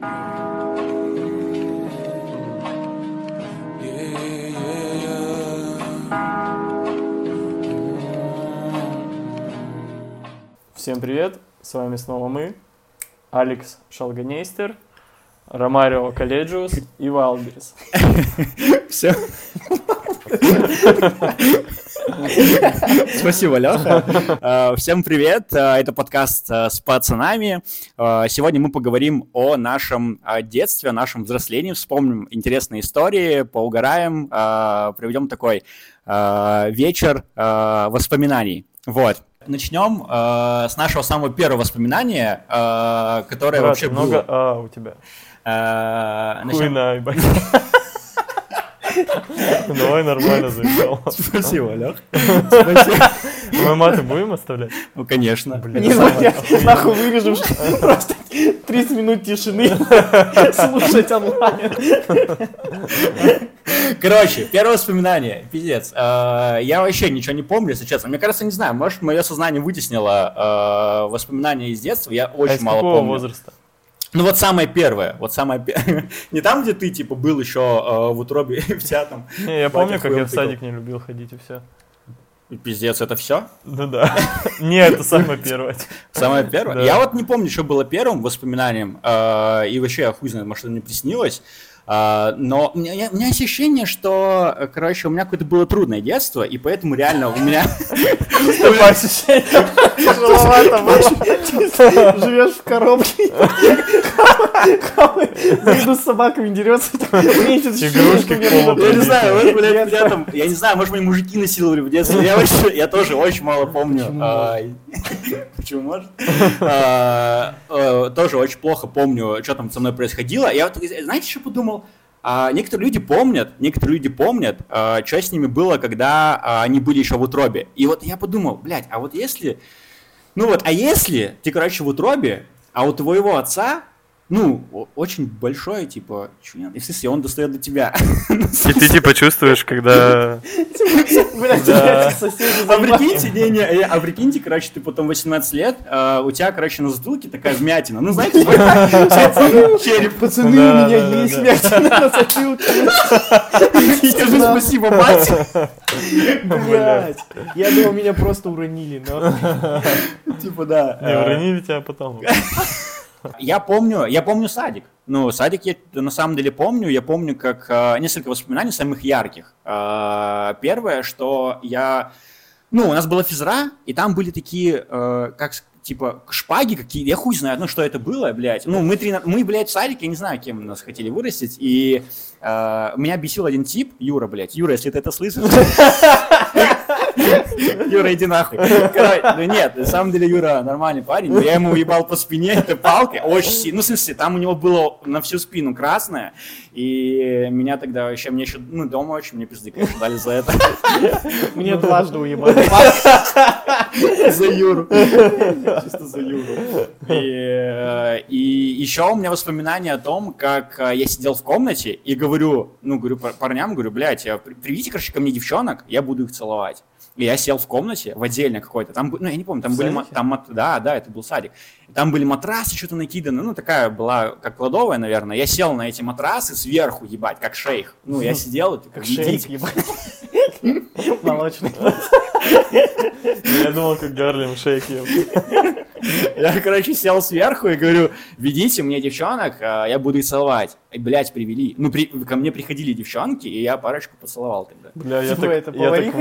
Всем привет, с вами снова мы, Алекс Шалганейстер, Ромарио Колледжиус и Валберис. Все. Спасибо, Леха. Э, всем привет, э, это подкаст э, с пацанами. Сегодня мы поговорим о нашем детстве, о нашем взрослении, вспомним интересные истории, поугараем, проведем такой вечер воспоминаний. Вот. Начнем э, с нашего самого первого воспоминания, э, которое Брат, вообще много было. А у тебя. Э, начнем- Хуйна. Давай нормально заебал. Спасибо, Лех. Спасибо. Мы маты будем оставлять? Ну, конечно. Блин, Не знаю, я нахуй вырежу просто 30 минут тишины слушать онлайн. Короче, первое воспоминание, пиздец. Э, Я вообще ничего не помню, если честно. Мне кажется, не знаю, может, мое сознание вытеснило э, воспоминания из детства. Я А очень из мало помню. возраста? Ну вот самое первое, вот самое первое. Не там, где ты, типа, был еще э, в утробе в пятом. Не, я помню, как я в садик не любил ходить и все. Пиздец, это все? Ну да. Не, это самое первое. Самое первое? Да. Я вот не помню, что было первым воспоминанием, э, и вообще я хуй знает, может, мне приснилось. А, но у меня, у меня ощущение, что, короче, у меня какое-то было трудное детство, и поэтому реально у меня... Тяжеловато, Живешь в коробке. С собаками дерется. Игрушки Я не знаю, вот, блядь, меня там, я не знаю, может, меня мужики насиловали в детстве. Я, тоже очень мало помню. Почему? А, может? А, э, Тоже очень плохо помню, что там со мной происходило. Я вот, знаете, что подумал? А, Некоторые люди помнят, некоторые люди помнят, а, что с ними было, когда а, они были еще в утробе. И вот я подумал, блядь, а вот если, ну вот, а если ты, короче, в утробе, а у твоего отца, ну, очень большой, типа, член, и в смысле, он достает до тебя. И ты типа чувствуешь, когда... А прикиньте, не, не, э, а прикиньте, короче, ты потом 18 лет, а, у тебя, короче, на затылке такая вмятина. Ну, знаете, череп. Пацаны, у меня есть да. мятина на затылке. Скажи спасибо, мать. Блядь. Я думал, меня просто уронили, но... Типа, да. Не, э, уронили тебя потом. Я помню, я помню садик. Ну, садик я на самом деле помню. Я помню, как э, несколько воспоминаний самых ярких. Э, первое, что я... Ну, у нас была физра, и там были такие, э, как типа, шпаги какие я хуй знаю, ну, что это было, блядь. Ну, мы, три, мы, блядь, в садике, я не знаю, кем нас хотели вырастить, и э, меня бесил один тип, Юра, блядь. Юра, если ты это слышишь... Юра, иди нахуй. Ну нет, на самом деле Юра нормальный парень, я ему уебал по спине этой палкой, очень сильно. Ну, в смысле, там у него было на всю спину красное, и меня тогда вообще, мне еще, ну, дома очень мне пизды, конечно, дали за это. Мне дважды уебали. За Юру. Чисто за Юру. И, э, и еще у меня воспоминания о том, как э, я сидел в комнате и говорю, ну, говорю пар- парням, говорю, блядь, при- приведите, короче, ко мне девчонок, я буду их целовать. И я сел в комнате, в отдельно какой-то, там, ну, я не помню, там В были, садике? там, да, да, это был садик. Там были матрасы что-то накиданы, ну, такая была, как кладовая, наверное. Я сел на эти матрасы сверху, ебать, как шейх. Ну, я сидел, Как шейк, «Идите». ебать. Молочный. Я думал, как Гарлем шейк ел. Я, короче, сел сверху и говорю, ведите мне девчонок, а, я буду их целовать. Блядь, привели. Ну, при- ко мне приходили девчонки, и я парочку поцеловал тогда. Бля, я Типа так... это я так-.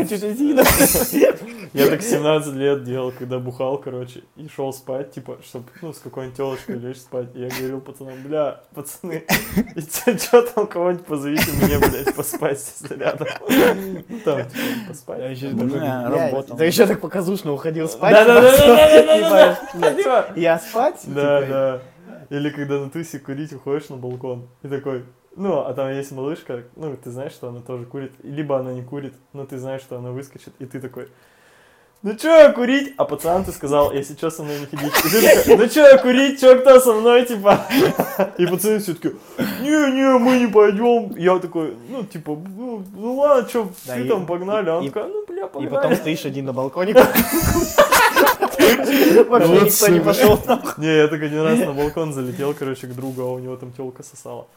Я так 17 лет делал, когда бухал, короче, и шел спать, типа, чтобы, ну, с какой-нибудь телочкой лечь спать. И я говорил пацанам, бля, пацаны, что там кого-нибудь позовите мне, блядь, поспать рядом. Ну, там, типа, поспать. Я еще работал. Да еще так показушно уходил спать. Да-да-да-да-да-да-да. Типа, Я спать? Да, Типа, да. Или когда на тусе курить уходишь на балкон и такой, ну, а там есть малышка, ну, ты знаешь, что она тоже курит, либо она не курит, но ты знаешь, что она выскочит, и ты такой, ну чё я курить? А пацан ты сказал, если чё со мной не ходить. И ты такой, ну чё я курить, чё кто со мной, типа. И пацаны все таки не-не, мы не пойдем. Я такой, ну типа, ну, ну ладно, чё, Да, ты и- там погнали. А он и- такой, ну бля, И потом погнали. стоишь один на балконе. Вообще никто не пошел. Не, я так один раз на балкон залетел, короче, к другу, а у него там телка сосала.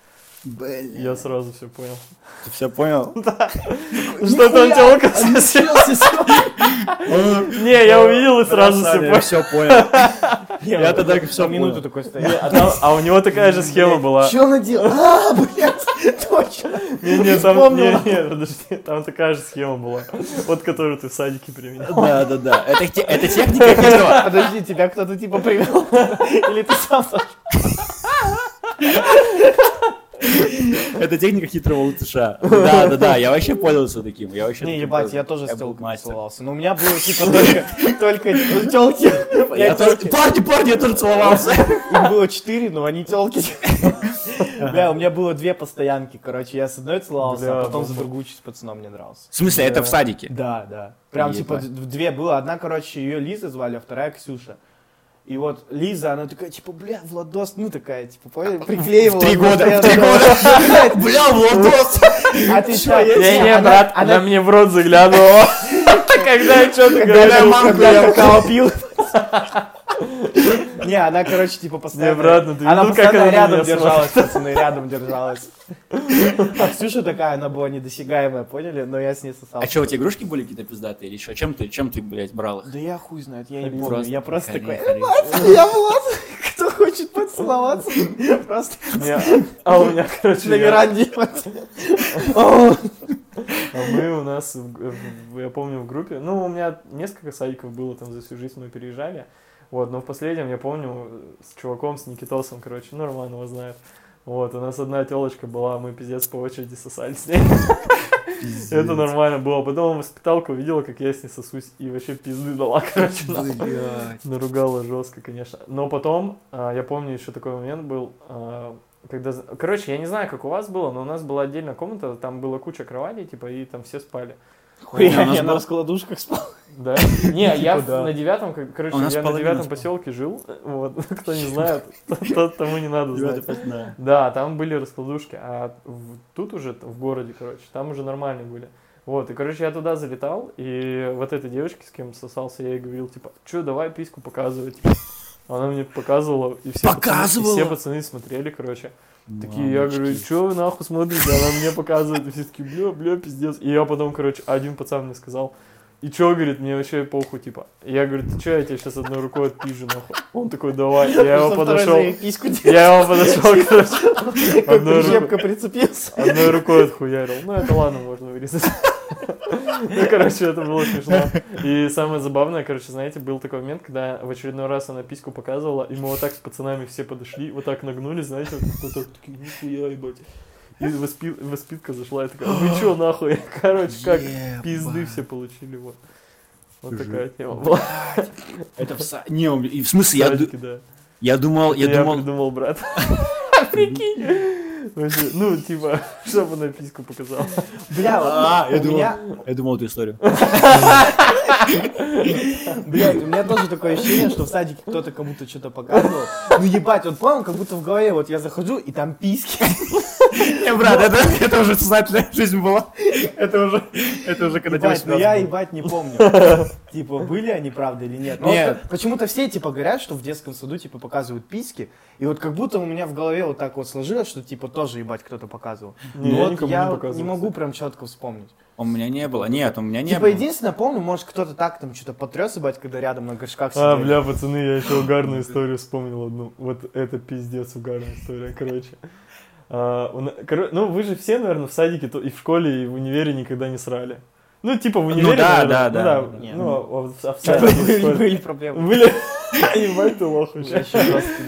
Блин. Я сразу все понял. Ты все понял? Что там телка сосала? Не, я увидел и сразу все Я понял. все понял. Я тогда всё минуту такой стоял. А, а у него такая же схема была. Что она делала? А, блядь, точно. Не, не, там, Вспомнил. не, не, подожди, там такая же схема была. Вот которую ты в садике применял. Да, да, да. Это, это техника хитрого. Подожди, тебя кто-то типа привел? Или ты сам? Это техника хитрого латыша. Да, да, да. Я вообще пользовался таким. Я вообще Не, таким ебать, я тоже с мастер. целовался. Но у меня было типа только, только телки. Я тоже- Парни, парни, я тоже целовался. Их было четыре, но они телки. Бля, у меня было две постоянки, короче. Я с одной целовался, а потом за другую с пацаном мне нравился. В смысле, это в садике? Да, да. Прям типа две было. Одна, короче, ее Лиза звали, а вторая Ксюша. И вот Лиза, она такая, типа, бля, Владос, ну такая, типа, понял, приклеивала. В три года, в три да. года. Бля, Владос. Отвечает. Не, не, Она- брат, она- она мне в рот заглянула. Когда я что-то Когда я говорил. когда я какао пил. Не, она, короче, типа постоянно... Не, брат, ну ты Она постоянно рядом держалась, пацаны, рядом держалась. А Ксюша такая, она была недосягаемая, поняли? Но я с ней сосал. А что, у тебя игрушки были какие-то пиздатые или что? Чем ты, чем ты, блядь, брал их? Да я хуй знает, я не помню. Я просто такой, я Влад, кто хочет поцеловаться? Просто Не, А у меня, короче, на я- веранде. А мы у нас, я помню, в группе, ну, у меня несколько садиков было там за всю жизнь, мы переезжали. Вот, но в последнем, я помню, с чуваком, с Никитосом, короче, ну, Роман его знает. Вот, у нас одна телочка была, мы пиздец по очереди сосали с ней. Это нормально было. Потом воспиталка увидела, как я с ней сосусь, и вообще пизды дала, короче. Наругала жестко, конечно. Но потом, а, я помню, еще такой момент был, а, когда... Короче, я не знаю, как у вас было, но у нас была отдельная комната, там была куча кроватей, типа, и там все спали. Хуя, у нас я на раскладушках спал. Да? Не, я да. на девятом, короче, я на девятом спала. поселке жил, вот, кто не знает, тот тому не надо знать. Да. Там были раскладушки, а тут уже, в городе, короче, там уже нормальные были. Вот, и, короче, я туда залетал, и вот этой девочке, с кем сосался, я ей говорил, типа, что, давай письку показывать. Она мне показывала, и все, Показывала? Пацаны, и все пацаны смотрели, короче. Такие, я говорю, что вы нахуй смотрите? Она мне показывает, и все такие, бля, бля, пиздец. И я потом, короче, один пацан мне сказал, и чё, говорит, мне вообще похуй, типа. Я говорю, ты чё, я тебе сейчас одной рукой отпизжу, нахуй. Он такой, давай. Я его подошел, я его подошел, короче, Как одной рукой. прицепился. Одной рукой отхуярил. Ну, это ладно, можно вырезать. Ну, короче, это было смешно. И самое забавное, короче, знаете, был такой момент, когда в очередной раз она письку показывала, и мы вот так с пацанами все подошли, вот так нагнулись, знаете, вот, так, такие, нихуя, ебать. И воспи- воспитка зашла, и такая, вы чё, нахуй? Короче, как пизды все получили, вот. Вот такая тема была. Это в са- Не, и в смысле, я, ду- Садики, да. я думал, я Я думал, придумал, брат. Прикинь. Ну, типа, чтобы она письку показала. Бля, А, я думал. меня, я думал эту историю. блядь, у меня тоже такое ощущение, что в садике кто-то кому-то что-то показывал. Ну ебать, вот понял, как будто в голове вот я захожу, и там письки. Не, брат, это, это уже сознательная жизнь была. Это уже, это уже когда Ебать, тебя ну я ебать не помню. Типа, были они правда или нет? Но Нет. почему-то все типа говорят, что в детском саду типа показывают письки. И вот как будто у меня в голове вот так вот сложилось, что типа тоже ебать кто-то показывал. Я вот я не могу прям четко вспомнить. У меня не было. Нет, у меня не типа было. единственное помню, может кто-то так там что-то потряс ебать, когда рядом на горшках А, сидели. бля, пацаны, я еще угарную историю вспомнил одну. Вот это пиздец угарная история, короче. А, ну, вы же все, наверное, в садике и в школе, и в универе никогда не срали. Ну, типа в универе, да, наверное, да, ну, да, да. да. Не, Ну, ну, а в, а садике, были, проблемы. Были? Ебать ты лох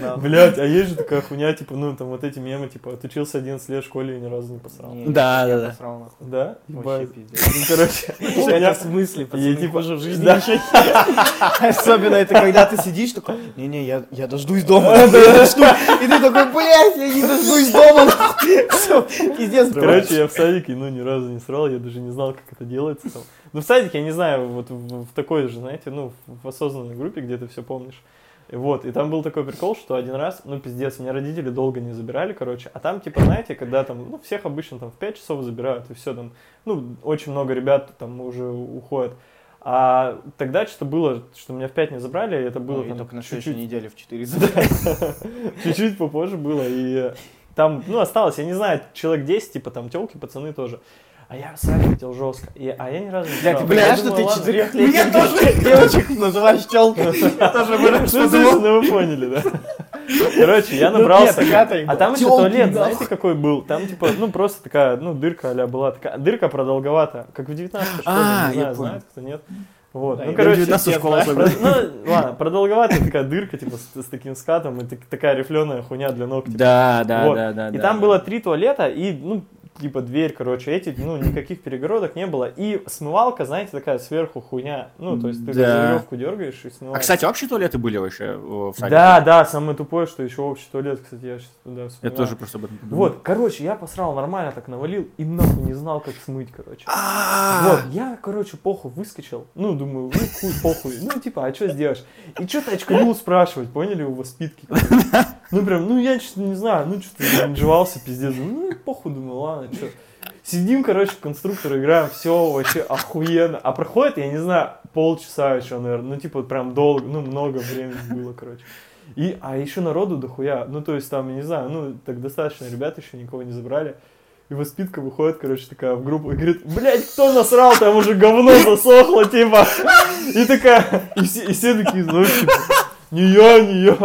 да. Блять, а есть же такая хуйня, типа, ну, там вот эти мемы, типа, отучился 11 лет в школе и ни разу не посрал. Да, я да, да. посрал, нахуй. Да? Вообще Ебать. пиздец. Ну, короче, я- в смысле, Я пацаны, типа- хуже в жизни. Особенно это когда ты сидишь такой, не-не, я, я дождусь дома, я дождусь. И ты такой, блядь, я не дождусь дома. нахуй». нахуй. Все, пиздец. Короче, я в садике, ну, ни разу не срал, я даже не знал, как это делается там. Ну, в садике, я не знаю, вот в, в такой же, знаете, ну, в осознанной группе, где ты все помнишь. Вот, и там был такой прикол, что один раз, ну, пиздец, меня родители долго не забирали, короче, а там, типа, знаете, когда там, ну, всех обычно там в 5 часов забирают, и все там, ну, очень много ребят там уже уходят. А тогда что-то было, что меня в 5 не забрали, и это было Ну, там только на чуть-чуть неделе в 4 забрали. Чуть-чуть попозже было, и там, ну, осталось, я не знаю, человек 10, типа, там, телки, пацаны тоже. А я срать хотел жестко, и, а я ни разу не Бля, срал. ты бля, что ты ладно. четырехлетних девочек называешь челкой? Я тоже бы Ну, ну вы поняли, да? Короче, я набрался. нет, такая-то А там еще туалет, знаете, какой был? Там, типа, ну, просто такая, ну, дырка а была. Такая, дырка продолговатая, как в 19 школе, А, не знаю, знает кто, нет? Вот, Да, ну, короче, в 19 я школу знаю, особенно. про- ну, ладно, продолговатая такая дырка, типа, с, с таким скатом, и так- такая рифленая хуйня для ног. типа. Да, да, Вот. да, да. И да, там да. было три туалета, и, ну, типа, дверь, короче, эти, ну, никаких перегородок не было. И смывалка, знаете, такая сверху хуйня. Ну, то есть ты Да. веревку дергаешь и А, смываешь. кстати, общие туалеты были вообще э, в садике? Да, да, самое тупое, что еще общий туалет, кстати, я сейчас туда Я вспоминаю. тоже просто об этом подумал. Вот, короче, я посрал нормально, так навалил, и нахуй не знал, как смыть, короче. А, Вот, я, короче, похуй выскочил. Ну, думаю, ну, хуй, похуй. Ну, типа, а что сделаешь? И что-то очканул спрашивать, поняли, у воспитки. Ну, прям, ну, я что-то не знаю, ну, что-то наживался, пиздец. Ну, похуй, думаю, ладно, что. Сидим, короче, в конструктор играем, все вообще охуенно. А проходит, я не знаю, полчаса еще, наверное, ну, типа, прям долго, ну, много времени было, короче. И, а еще народу дохуя, ну, то есть там, я не знаю, ну, так достаточно, ребят еще никого не забрали. И воспитка выходит, короче, такая в группу и говорит, блядь, кто насрал, там уже говно засохло, типа. И такая, и все, и все такие, знаешь, типа, не я, не я.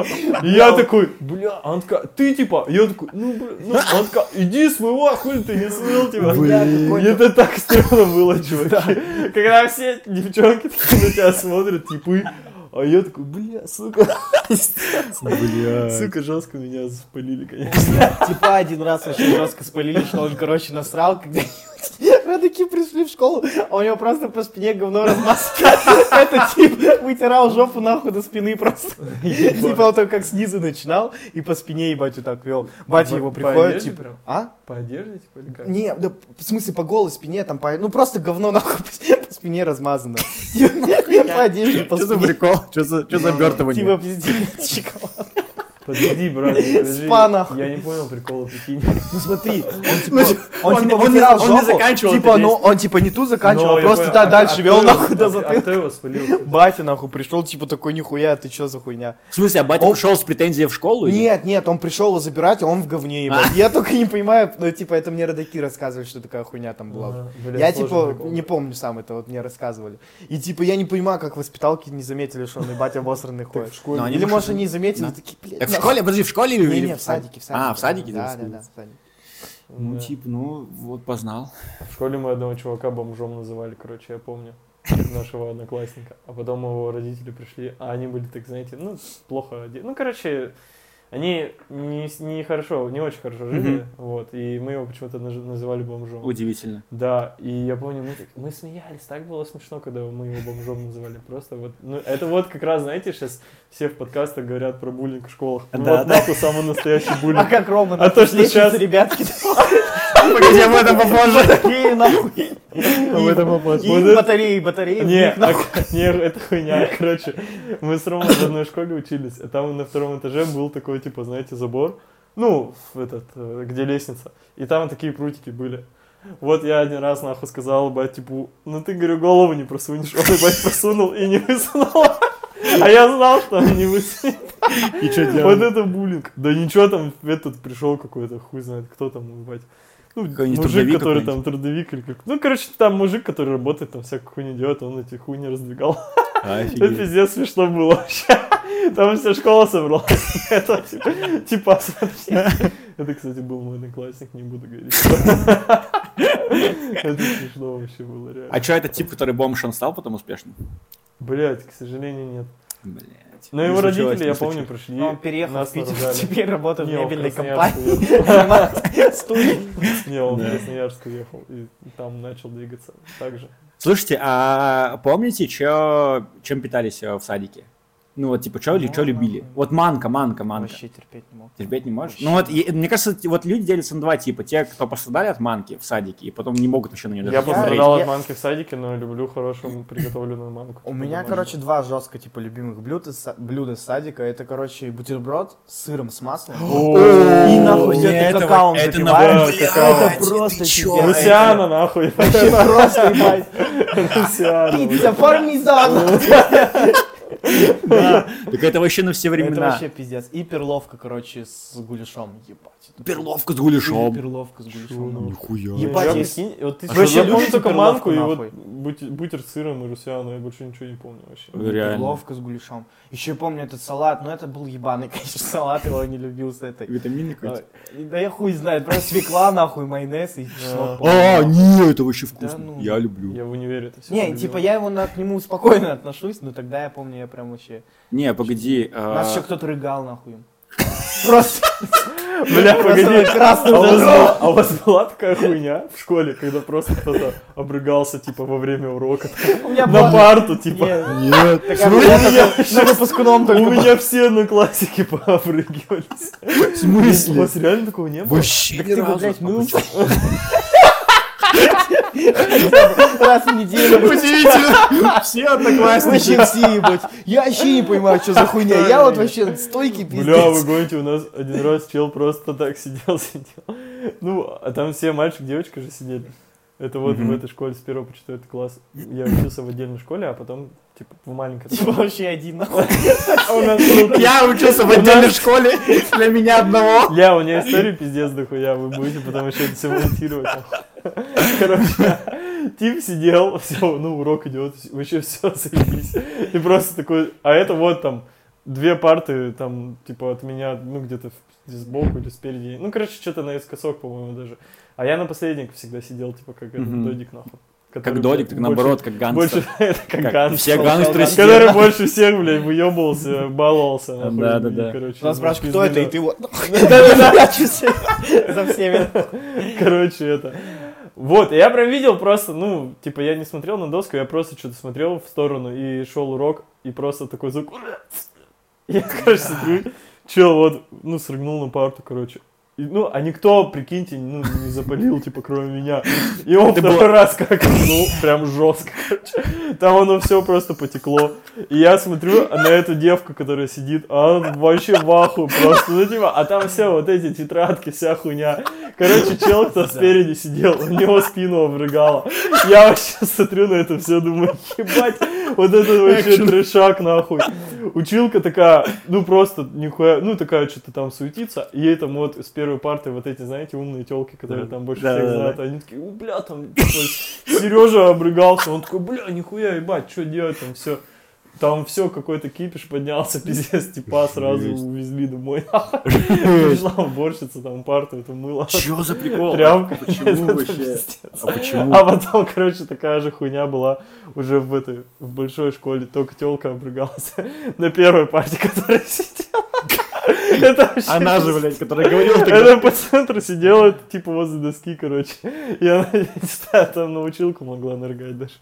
И я такой, бля, а он такая, ты типа, я такой, ну, бля, ну, он такая, иди смывай, хуй ты не смыл, типа. Какой-то- это так стрёмно было, чуваки. Когда все девчонки такие на тебя смотрят, типы, а я такой, бля, сука, Бля. сука, жестко меня спалили, конечно. Типа один раз вообще жестко спалили, что он, короче, насрал, когда Родаки пришли в школу, а у него просто по спине говно размазано. Это тип вытирал жопу нахуй до спины просто. Типа он как снизу начинал и по спине ебать вот так вел. Батя По- его приходит, типа, а? По одежде, типа, или как? Не, да, в смысле по голой спине, там по, ну просто говно нахуй по, спине размазано. По одежде, по Что за спине. прикол? Что за, что за обертывание? Типа пиздец, шоколад. Подожди, брат, подожди. Спа, нахуй. Я не понял прикола, прикинь. Ну смотри, он типа, Ну, он, он типа не- он не- вытирал он не жопу, заканчивал типа, ну, он типа не тут заканчивал, Но а просто да, А- дальше а вел нахуй до а- А затылка. кто его спалил? Батя нахуй пришел, типа такой, нихуя, ты чё за хуйня? В смысле, а батя пришел с претензией в школу? Нет, нет, он пришел его забирать, а он в говне ебать. Я только не понимаю, ну типа это мне родаки рассказывали, что такая хуйня там была. Я типа не помню сам это, вот мне рассказывали. И типа я не понимаю, как воспиталки не заметили, что он и батя обосранный ходит. Ну, Или может, они заметили, Да. такие, блядь. Так в нахуй». школе, подожди, в школе или Не, или не, в садике, в садике. А, в садике Да, да, да, в садике. Ну, Да. типа, ну, вот познал. В школе мы одного чувака бомжом называли, короче, я помню. Нашего одноклассника. А потом его родители пришли, а они были, так знаете, ну, плохо одеты. Ну, короче, они не, не хорошо, не очень хорошо жили, Мгм. вот, и мы его почему-то называли бомжом. Удивительно. Да, и я помню, мы, так- мы смеялись, так было смешно, когда мы его бомжом называли. Просто вот, ну, это вот как раз, знаете, сейчас все в подкастах говорят про буллинг в школах. Ну, Да, вот да. нахуй самый настоящий А буллинг. как Рома, А то, что щас- ребятки, Погоди, об этом попозже. батареи нахуй. Об этом попозже. И батареи, батареи. Не, не, это хуйня. Короче, мы с Ромой в одной школе учились, а там на втором этаже был такой, типа, знаете, забор. Ну, в этот, э, где лестница. И там такие прутики были. Вот я один раз нахуй сказал, бать, типа, ну ты, говорю, голову не просунешь. Он, бать, просунул и не высунул. А я знал, что он не высунет. И что Вот это буллинг. Да ничего там, этот пришел какой-то, хуй знает, кто там, бать. Ну, мужик, трудовик который там трудовик или как. Ну, короче, там мужик, который работает, там всякую хуйню делает, он эти хуйни раздвигал. Это пиздец смешно было вообще. Там вся школа собралась. Это типа, типа смотри. Это, кстати, был мой одноклассник, не буду говорить. Это смешно вообще было, реально. А что, этот тип, который бомж, он стал потом успешным? Блять, к сожалению, нет. Блять. Но его родители, я помню, пришли. Ну, Он переехал в Питер, теперь работает в мебельной компании. Студии. Не, он в. Красноярск уехал и там начал двигаться так же. Слушайте, а помните, чем питались э, в садике? Ну вот, типа, что Ну, любили? да. Вот манка, манка, манка. Вообще терпеть не мог. Терпеть не можешь? Вообще. Ну вот, и- мне кажется, вот люди делятся на два типа. Те, кто пострадали от манки в садике, и потом не могут еще на нее даже Я Я- пострадал я- от манки в садике, но люблю хорошую приготовленную манку. У меня, короче, два жестко, типа, любимых блюда, с- блюда с садика. Это, короче, бутерброд с сыром, с маслом. И нахуй все это какао это просто. Русиана, нахуй. Это просто, ебать. Русиана. Пицца пармезан. Да, так это вообще на все Это времена. вообще пиздец. И перловка, короче, с гуляшом. Ебать. это Перловка с гулешом. Перловка с гуляшом. ну, Нихуя. Ебать, Я, прикинь, вот ты А я помню только манку и вот бутер, с сыром и русиану, я больше ничего не помню вообще. Реально. Перловка с гуляшом. Еще помню этот салат, но это был ебаный, конечно, салат, его не любил с этой. Витамины А, какой-то. Да я хуй знает, просто свекла, нахуй, майонез и А. А, не, это вообще вкусно. ну. Я люблю. Я в универе это все Не, типа я его к нему спокойно отношусь, но тогда я помню, я прям вообще... Не, погоди. У нас а, еще кто-то рыгал, нахуй. Просто... Бля, погоди. красным А у, вас лицом. была, а у вас была такая хуйня в школе, когда просто кто-то обрыгался, типа, во время урока? У На парту, типа. Не, Нет. на выпускном У только была. меня все одноклассники пообрыгивались. В У смысле? вас реально такого не было? Вообще Так ни разу. А? Раз в неделю. Удивительно. Все одноклассники. Вообще все, ебать. Я вообще не понимаю, что за хуйня. Я вот вообще стойкий Бля, вы пиздец. гоните, у нас один раз чел просто так сидел, сидел. Ну, а там все мальчик, девочка же сидели. Это вот в этой школе с первого по четвертый класс. Я учился в отдельной школе, а потом, типа, в маленькой. Типа вообще один, нахуй. Я учился в отдельной школе для меня одного. Ля, у меня история пиздец дохуя, вы будете потом еще это все монтировать. Короче, Тим сидел, все, ну, урок идет, вообще все заебись. И просто такой, а это вот там две парты, там, типа, от меня, ну, где-то сбоку или спереди. Ну, короче, что-то наискосок, по-моему, даже. А я на последних всегда сидел, типа, как этот додик, нахуй. Как Додик, так наоборот, как гангстер. больше это как, Как гангстер. все гангстеры Который Который больше всех, блядь, выебывался, баловался. Да-да-да. и, короче, Нас спрашивают, кто это, и ты вот. За всеми. Короче, это... Вот, я прям видел просто, ну, типа, я не смотрел на доску, я просто что-то смотрел в сторону и шел урок, и просто такой звук... Я, короче, смотрю, чел вот, ну, срыгнул на парту, короче. И, ну, а никто, прикиньте, ну, не запалил, типа, кроме меня. И он второй раз как, ну, прям жестко. Там оно все просто потекло. И я смотрю на эту девку, которая сидит, а она вообще в ахуе просто, ну, типа, а там все вот эти тетрадки, вся хуйня. Короче, чел, кто спереди сидел, у него спину обрыгало. Я вообще смотрю на это все, думаю, ебать, вот это вообще трешак, нахуй. Училка такая, ну просто нихуя, ну такая что-то там суетится, и ей там вот с первой парты вот эти, знаете, умные телки, которые Да. там больше Да, всех да, да. знают, они такие, у, бля, там, Сережа обрыгался, он такой, бля, нихуя, ебать, что делать там, все. Там все, какой-то кипиш поднялся, пиздец, типа сразу Жесть. увезли домой. Пришла уборщица, там парту эту мыла. Чё за прикол? Тряпка. Почему Это вообще? А почему? А потом, короче, такая же хуйня была уже в этой, в большой школе, только телка обрыгалась на первой партии, которая сидела. Это вообще Она же, блядь, которая говорила тогда. это по центру сидела, типа, возле доски, короче. И она, я не знаю, там на училку могла нарыгать даже.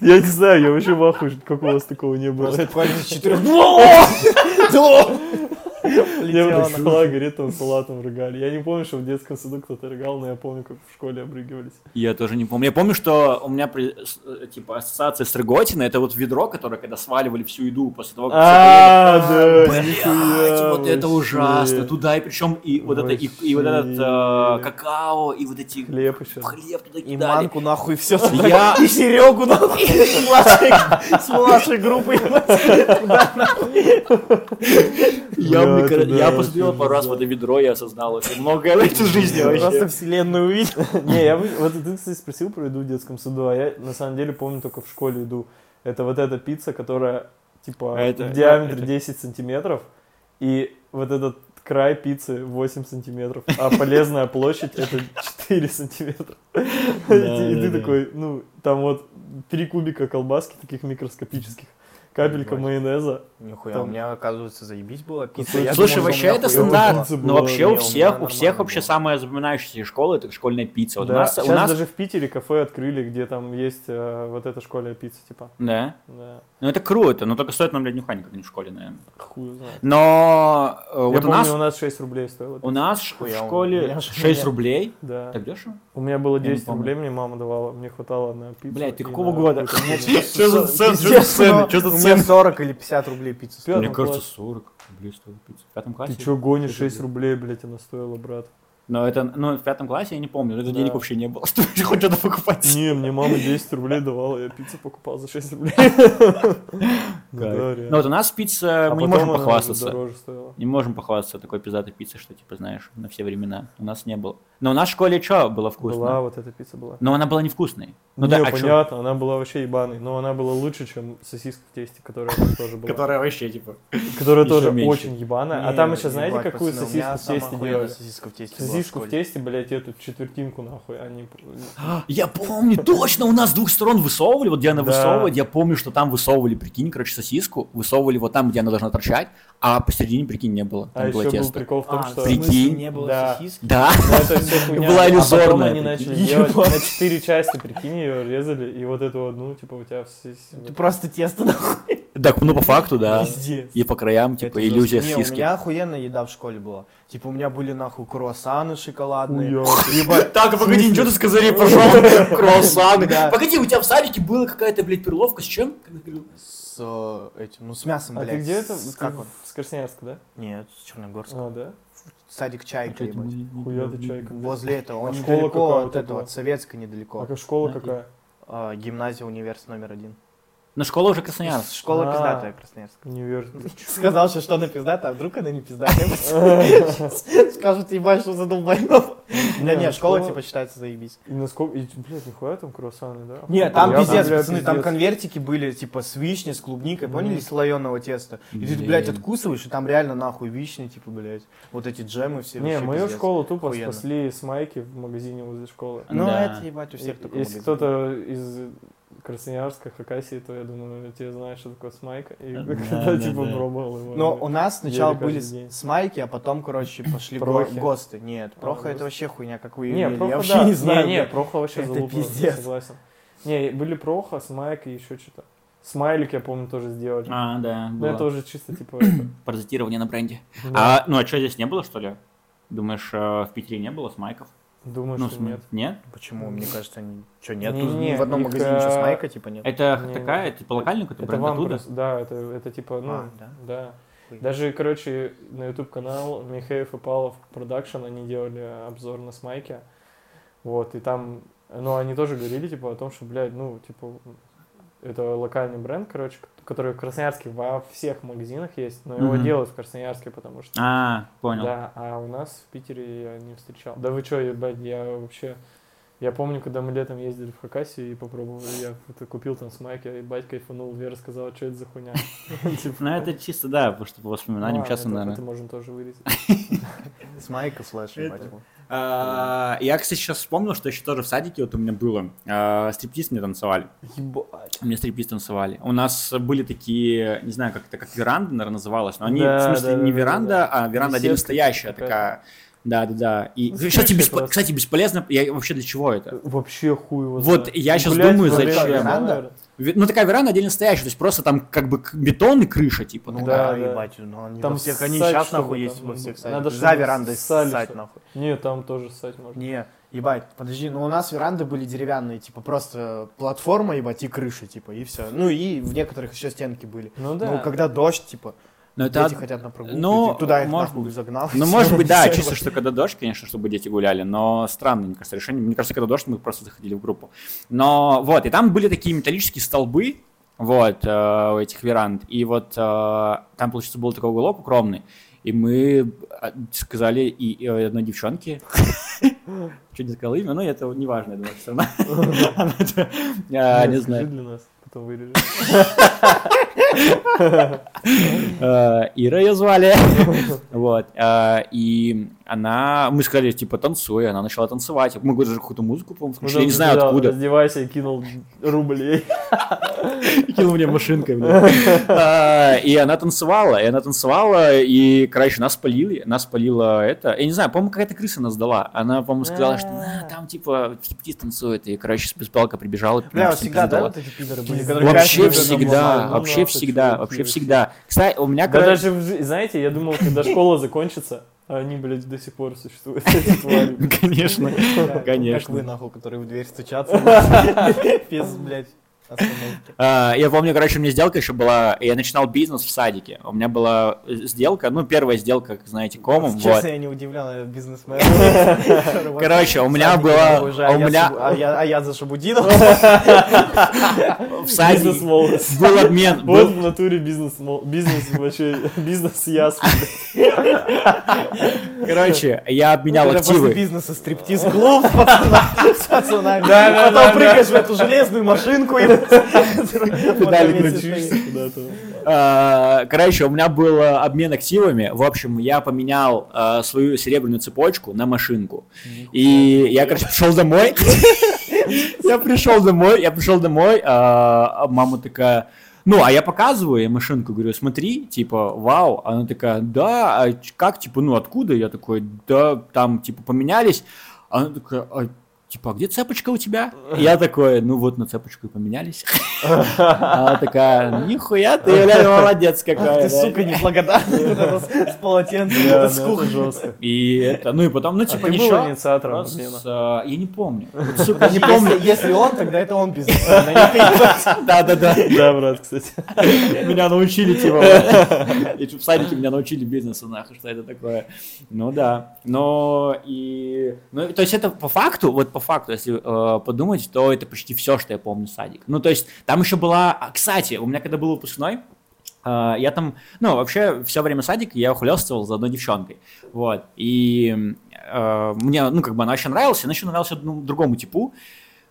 Я не знаю, я вообще в ахуе, как у вас такого не было. Просто с четырех. Я Летела в школа, говорит, там салатом рыгали. Я не помню, что в детском саду кто-то рыгал, но я помню, как в школе обрыгивались. Я тоже не помню. Я помню, что у меня при- э, типа ассоциация с Рыготиной, это вот ведро, которое когда сваливали всю еду после того, как А, все да. Блядь, нихуя вот это ужасно. Туда и причем и вот это и, и вот этот э, какао и вот эти Хлеб еще. хлеб туда И кидали. манку нахуй все Я- И Серегу нахуй. С младшей- группой. Я, Это кажется, да, я посмотрел пару раз в это ведро и осознал это. Многое в этой жизни Просто вообще. вселенную увидел. Не, я вот ты, кстати, спросил про еду в детском саду, а я на самом деле помню только в школе еду. Это вот эта пицца, которая типа А это- в диаметре это- 10 сантиметров, и вот этот край пиццы 8 сантиметров, а полезная площадь это 4 сантиметра. И ты- И да, ты да. такой, ну, там вот три кубика колбаски таких микроскопических, капелька майонеза, Нихуя, Там- у меня, оказывается, заебись было. Пицца. Слушай, Я Слушай, думал, вообще что это стандарт. была, вообще у у всех, у всех вообще самая запоминающаяся школа это школьная пицца. Вот у Да, нас, у сейчас нас, даже в Питере кафе открыли, где там есть э, вот эта школьная пицца, типа. да. Да, Ну это круто, но только стоит нам, блядь, нюха никак не в школе, наверное. хуй знает. Но э, Я вот у помню, нас, у нас 6 рублей стоило. у нас в Хуя, у школе меня ж- 6 рублей. Да. Так дешево? У меня было Я не 10 помню. рублей, мне мама давала, мне хватало на пиццу. Блядь, ты какого года? Чё за цены? Чё за У цены? 40 или 50 рублей пицца. пятом Мне кажется, классе. 40 рублей стоила пицца. В пятом классе? Ты чё гонишь, Сколько 6 рублей, блядь, она стоила, брат. Но это, ну, в пятом классе я не помню, это Да. денег вообще не было, чтобы хоть что-то покупать. Не, мне мама 10 рублей давала, я пиццу покупал за 6 рублей. Ну вот у нас пицца, А мы не можем похвастаться. стоила. Не можем похвастаться такой пиздатой пиццей, что, типа, знаешь, на все времена. У нас не было. Но у нас в школе что было вкусно? Была вот эта пицца была. Но она была невкусной. Ну Не, да, а чё? понятно, она была вообще ебаной, но она была лучше, чем сосиска в тесте, которая тоже была. Которая вообще, типа... Которая тоже очень ебаная. А там еще знаете, какую сосиску в тесте делали? Сосиска в тесте Сосиску в тесте, блядь, эту четвертинку нахуй, они... Я помню, точно, у нас с двух сторон высовывали, вот где она высовывает, я помню, что там высовывали, прикинь, короче, сосиску, высовывали вот там, где она должна торчать, а посередине, прикинь, не было, там А было еще был тесто. прикол в том, А, что... Прикинь. не было сосиски? Да, Хуйня. Была А потом иллюзорная, они начали делать на четыре части, прикинь, ее резали, и вот эту одну, типа, у тебя все... Ты просто тесто нахуй. так, ну по факту, да. Пиздец. И по краям, типа, Это иллюзия жестко. Не, у сиски. меня охуенная еда в школе была. Типа у меня были нахуй круассаны шоколадные. Так, погоди, ничего ты сказали, пошел, круассаны. Погоди, у тебя в садике была какая-то, блядь, перловка с чем? с э, этим, ну с мясом, А блядь. ты где это? с- Как он? С Красноярска, да? Нет, с Черногорска. А, да? Садик Чайка, ебать. Хуя ты чайка. Возле этого, он А школа недалеко от этого, от Советской недалеко. А как школа Да, какая? А, гимназия, универс номер один. Но школа уже Красноярск. Школа А. пиздатая, Красноярская. Универ. Сказал, что что она пиздатая, а вдруг она не пиздатая? Скажут, ебать, что за. Да Не, нет, школа школа- типа считается заебись. И насколько... Блядь, нихуя там круассаны, да? Нет, там пиздец, пацаны, там конвертики были, типа, с вишней, с клубникой, поняли, Мгм. слоеного теста. И ты, блядь, откусываешь, и там реально нахуй вишни, типа, блядь, вот эти джемы все. Не, вообще мою школу тупо спасли с майки в магазине возле школы. Ну, это, ебать, у всех такое. Если кто-то из Красноярска, Хакасии, то я думаю, те знают, что такое смайка. И Да, когда да, типа да. пробовал его. Но у нас сначала были смайки, а потом, короче, пошли го- Прохи. ГОСТы. Нет, А, Проха это ГОСТы. Вообще хуйня, как вы Не, ели. проха, Я вообще да. не знаю. Не, не, проха вообще Это залупа, пиздец. согласен. Не, были проха, смайк и еще что-то. Смайлик, я помню, тоже сделали. А, да, Но было. это уже чисто типа... Паразитирование на бренде. да. А, ну а что здесь не было, что ли? Думаешь, э, в Питере не было смайков? Думаю, ну, что см- нет. Нет? Почему? Мне кажется, они... Что, нет? Не-не-не, ни в одном их, магазине ничего э, смайка, типа, нет? Это Не, такая, типа локальный какой-то бренд оттуда? просто, да, это, это типа, ну, А, да? да. Даже, короче, на YouTube канал Михеев и Павлов Продакшн, они делали обзор на смайки. Вот, и там, ну, они тоже говорили, типа, о том, что, блядь, ну, типа, это локальный бренд, короче, который в Красноярске во всех магазинах есть, но его делают в Красноярске, потому что... А, понял. Да, а у нас в Питере я не встречал. Да вы чё, ебать, я вообще... Я помню, когда мы летом ездили в Хакасию и попробовали, я это купил там смайки, и бать кайфанул, Вера сказала, что это за хуйня. Типа, Ну это чисто, да, потому что по воспоминаниям сейчас, это- наверное. Это можно тоже вырезать. Смайка слэш, ебать. его. А, Я, кстати, сейчас вспомнил, что еще тоже в садике вот у меня было. А, Стриптиз мне танцевали. Ебать. Мне стриптиз танцевали. У нас были такие, не знаю, как это, как веранда, наверное, называлась, но они, в смысле, не да, веранда, да. а веранда Беседка отдельно стоящая такая. Да, да, да. И, Ну, кстати, просто. кстати, бесполезно. Я вообще для чего это? Вообще хуй его Вот знает. я щас Гулять думаю, зачем. веранда, Ну, такая веранда отдельно стоящая, то есть просто там как бы бетон и крыша, типа. Ну ну, Да, да, ебать, ну они Там во всех, они сейчас нахуй есть там во всех Надо, сайтах. чтобы За верандой ссать нахуй. Нет, там тоже ссать можно. Не, ебать, подожди, ну у нас веранды были деревянные, типа просто платформа, ебать, и крыша, типа, и все. Ну и в некоторых еще стенки были. Ну да. Ну, когда дождь, типа, Но это дети хотят на прогулку, ну, туда их может нахуй загнал. Ну, может быть, да, чисто, что когда дождь, конечно, чтобы дети гуляли, но странно, мне кажется, решение. Мне кажется, когда дождь, мы просто заходили в группу. Но вот, и там были такие металлические столбы, вот, э, у этих веранд, и вот э, там, получается, был такой уголок укромный, и мы э, сказали и, и одной девчонке, чуть не сказал имя, но это не важно, я думаю, все равно. Она это, э, Не знаю. Потом вырежем. Э, Ира ее звали. Вот. э, И она... Мы сказали, типа, танцуй. Она начала танцевать. Мы даже какую-то музыку, по-моему, Ну. Я не знаю, откуда. Раздевайся и кинул рублей. кинул мне машинкой. А, И она танцевала, и она танцевала, и, короче, нас полили, нас полила это, я не знаю, по-моему, какая-то крыса нас дала. Она, по-моему, сказала, что «На, там, типа, стриптиз танцует, и, короче, спецпалка прибежала. Бля, всегда, да, вот эти пидоры были, Вообще всегда, вообще всегда, вообще всегда. Кстати, у меня, Да даже, знаете, я думал, когда школа закончится, а они, блядь, до сих пор существуют. конечно, Да, Как вы, конечно. нахуй, которые в дверь стучатся. Без, блядь. А, Я помню, короче, у меня сделка еще была, я начинал бизнес в садике. У меня была сделка, ну, первая сделка, как знаете, комом, вот. Честно, я не удивлен, я бизнесмен. Короче, у меня была- а а я за Шабудинов. В садике Бизнес-молодость. был обмен, Вот был- в натуре бизнес, бизнес вообще, бизнес ясно. Короче, я обменял Это после активы. бизнеса стриптиз-клуб с пацана- с пацанами. Да, да, Потом прыгаешь в эту железную машинку и... Педали крутишься. куда-то. А, Короче, у меня был э, обмен активами. В общем, я поменял э, свою серебряную цепочку на машинку. И я, короче, пришел домой. Я пришел домой, я пришел домой, а мама такая, ну, а я показываю ей машинку, говорю, смотри, типа, вау. Она такая, да, а как, типа, ну, откуда? Я такой, да, там, типа, поменялись. Она такая, а, типа, а где цепочка у тебя? Я такой, ну, вот на цепочку и поменялись. Она такая, нихуя ты, бля, молодец какая. Ты, да». сука, это с- полотенцем, это с ну, кухни. И это, ну, и потом, ну, А типа, ты был ничего. инициатором а, Я не помню. Сука, не помню. Если он, тогда это он а ты. Да, да, да. Да, брат, кстати. Меня научили, типа, и в садике меня научили бизнесу, нахуй, что это такое. Ну да. Но и... Ну, то есть это по факту, вот по факту, если э, подумать, то это почти все, что я помню садик. Ну, то есть там еще была... а, Кстати, у меня когда был выпускной, э, я там, ну, вообще, все время садика я ухлёстывал за одной девчонкой. Вот. И э, мне, ну, как бы она очень нравилась, она еще нравилась одному другому типу.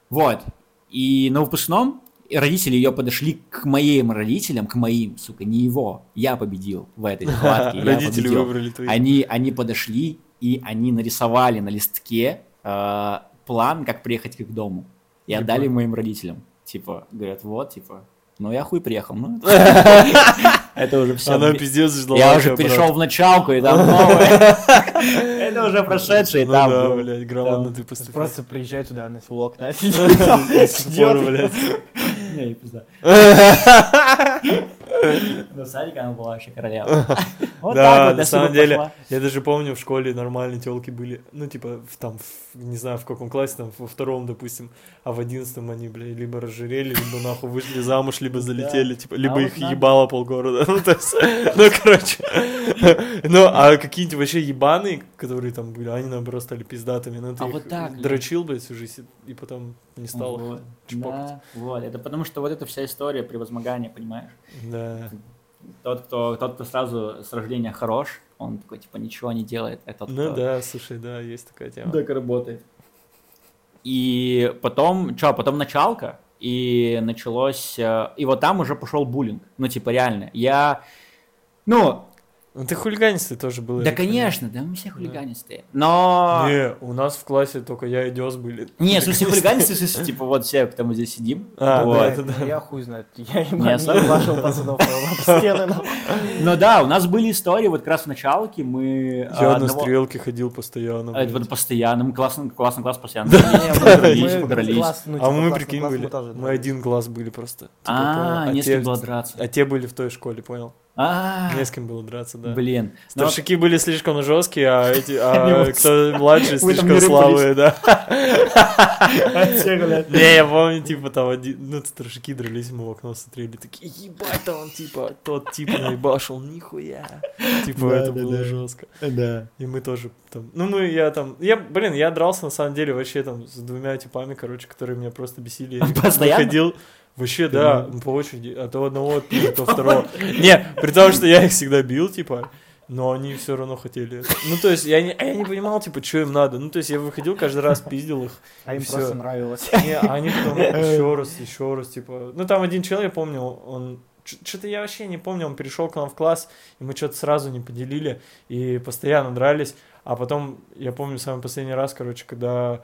Вот. И на выпускном родители ее подошли к моим родителям, к моим, сука, не его. Я победил в этой схватке. Родители победил. выбрали твои. Они, они подошли и они нарисовали на листке э, план, как приехать к их дому. И Ебать. отдали моим родителям. Типа, говорят, вот, типа, ну я хуй приехал. Ну, это уже все. Она пиздец ждала. Я уже перешел в началку, и там новое. Это уже прошедший Ну этап. да, блядь, грамотно ты поступил. Просто приезжай туда на селок, на До сих пор, блядь. Не, не пизда. Но садика она была вообще королева. Вот Да, так вот, на самом деле, пошла. я даже помню, в школе нормальные телки были, ну, типа, в, там, в- не знаю, в каком классе, там, во втором, допустим, а в одиннадцатом они, бля, либо разжирели, либо, нахуй, вышли замуж, либо залетели, типа, либо вот их надо. ебало полгорода, ну, то есть, ну, короче, ну, а какие-нибудь вообще ебаные, которые там были, они, наоборот, стали пиздатыми, ну, ты А их вот так, дрочил, блядь, всю жизнь, и потом не стал Вот, чпокать. да, вот, это потому что вот эта вся история превозмогания, понимаешь? Да. Тот, кто, тот, кто сразу с рождения хорош, он такой, типа, ничего не делает, а тот, Ну кто да, слушай, да, есть такая тема. так работает. И потом, что, потом началка, и началось, э, и вот там уже пошел буллинг, ну, типа, реально. Я, ну, Ну ты хулиганистый тоже был. да, конечно, да, мы все хулиганистые, но... Не, у нас в классе только я и Дёс были. Не, в смысле хулиганистые, в смысле, типа, вот все, кто мы здесь сидим, А, вот. да, это да. Я хуй знает. Я Не ебашил пацанов стены. нахуй. Ну да, у нас были истории, вот как раз в началке мы... а, Я на одного- стрелке ходил постоянно. А, Это вот постоянно, мы классный, класс постоянно. Подрались, А мы, прикинь, были. Мы один класс были просто. Типа, А, не с кем было драться. А те были в той школе, понял? А, Не с кем было драться, да. блин. Ну, Старшики были слишком жесткие, а эти, а кто этом слишком слабые, да. блядь. Не, я помню, типа, там один, ну, старшики дрались, мы в окно смотрели, такие, ебать, там, типа, тот тип наебашил, нихуя. Типа, это было жестко. Да. И мы тоже там, ну, мы, я там, я, блин, я дрался, на самом деле, вообще там с двумя типами, короче, которые меня просто бесили. Я Постоянно? Выходил, вообще, да, по очереди, от одного, от то второго. Не, при том, что я их всегда бил, типа, но они все равно хотели. Ну, то есть, я не, а я не понимал, типа, что им надо. Ну, то есть, я выходил каждый раз, пиздил их. А им Всё. просто нравилось. Не, а они потом еще раз, еще раз, типа... Ну, там один человек, я помню, он... Что-то я вообще не помню, он перешел к нам в класс, и мы что-то сразу не поделили, и постоянно дрались. А потом, я помню самый последний раз, короче, когда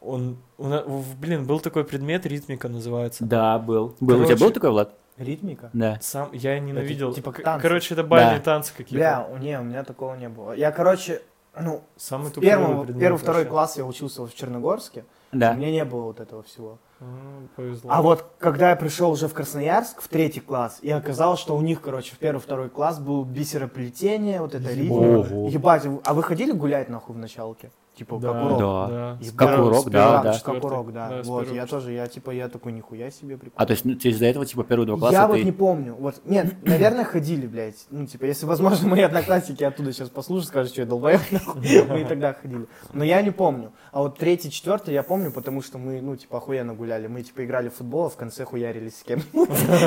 он... в- Блин, был такой предмет, ритмика называется. Да, был. был. У тебя Короче, был такой, Влад? Ритмика? Да. Сам, я ненавидел. типа К- танцы. Короче, это бальные Да. танцы какие-то. Бля, у- не, у меня такого не было. Я, короче, ну, Самый в тупой первом, предмет первый, второй вообще. класс я учился в Черногорске. Да. У меня не было вот этого всего. М, Повезло. А вот когда я пришел уже в Красноярск, в третий класс, и оказалось, что у них, короче, в первый, второй класс был бисероплетение, вот это ритмика. Ебать, а вы ходили гулять нахуй в началке? Типа, Да, как урок? Да. Да. Ебать, Как урок, да, да. Как урок, да. Да, вот, я тоже, я типа, я такой, нихуя себе прикольно. А то есть ну, ты из-за этого, типа, первые два класса Я ты... вот не помню. Вот, нет, наверное, ходили, блядь. Ну, типа, если, возможно, мои одноклассники оттуда сейчас послушают, скажут, что я долбоёб, нахуй. Мы и тогда ходили. Но я не помню. А вот третий, четвертый я помню, потому что мы, ну, типа, охуенно гуляли. Мы, типа, играли в футбол, а в конце хуярились с кем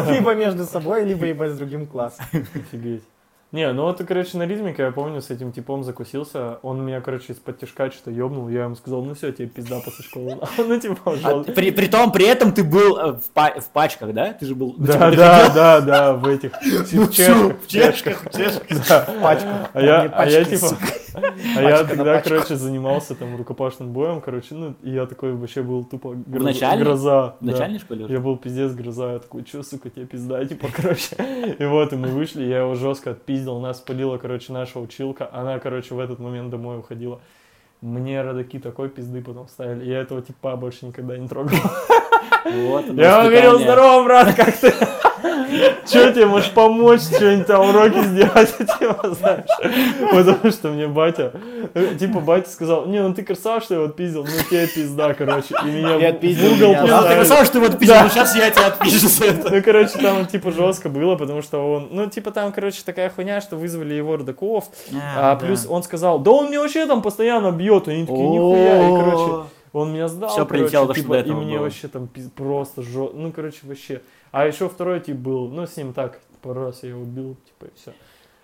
Либо между собой, либо, либо с другим классом. Офигеть. Не, ну вот, короче, на ритмике, я помню, с этим типом закусился. Он меня, короче, из-под тяжка что-то ёбнул. Я ему сказал, ну все, тебе пизда после школы. Ну, типа, А при, при том, при этом ты был э, в, па- в пачках, да? Ты же был... ну, типа, Да, ты да, да, да, в этих, Ну, в чешках, в чешках, в чешках. Да. Пачка. А я, а типа. А я тогда, короче, занимался там рукопашным боем, короче, ну, и я такой вообще был тупо гроза. В начальной школе? Я был пиздец гроза, я такой, чё, сука, тебе пизда, типа, короче. И вот, и мы вышли, я его жестко отпиздил, нас спалила, короче, наша училка. Она, короче, в этот момент домой уходила. Мне родаки такой пизды потом ставили. Я этого типа больше никогда не трогал. Вот, Я ему говорил, здорово, брат, как ты? Че тебе, можешь помочь, что-нибудь там уроки сделать, типа, знаешь? Потому что мне батя, типа, батя сказал, не, ну ты красавчик, что я его отпиздил, ну тебе пизда, короче. И меня И в- отпиздил в угол? Ну, ты поставили. красава, что ты вот пиздил, сейчас я тебя отпишу за это. Ну, короче, там, типа, жестко было, потому что он, ну, типа, там, короче, такая хуйня, что вызвали его родаков, а плюс он сказал, да он меня вообще там постоянно бьет, они такие, нихуя, и, короче, он меня сдал, Всё короче, прилетело, типа, до и мне было. вообще там просто жё... ну, короче, вообще. А еще второй тип был, ну, с ним так, пару раз я его убил, типа, и все.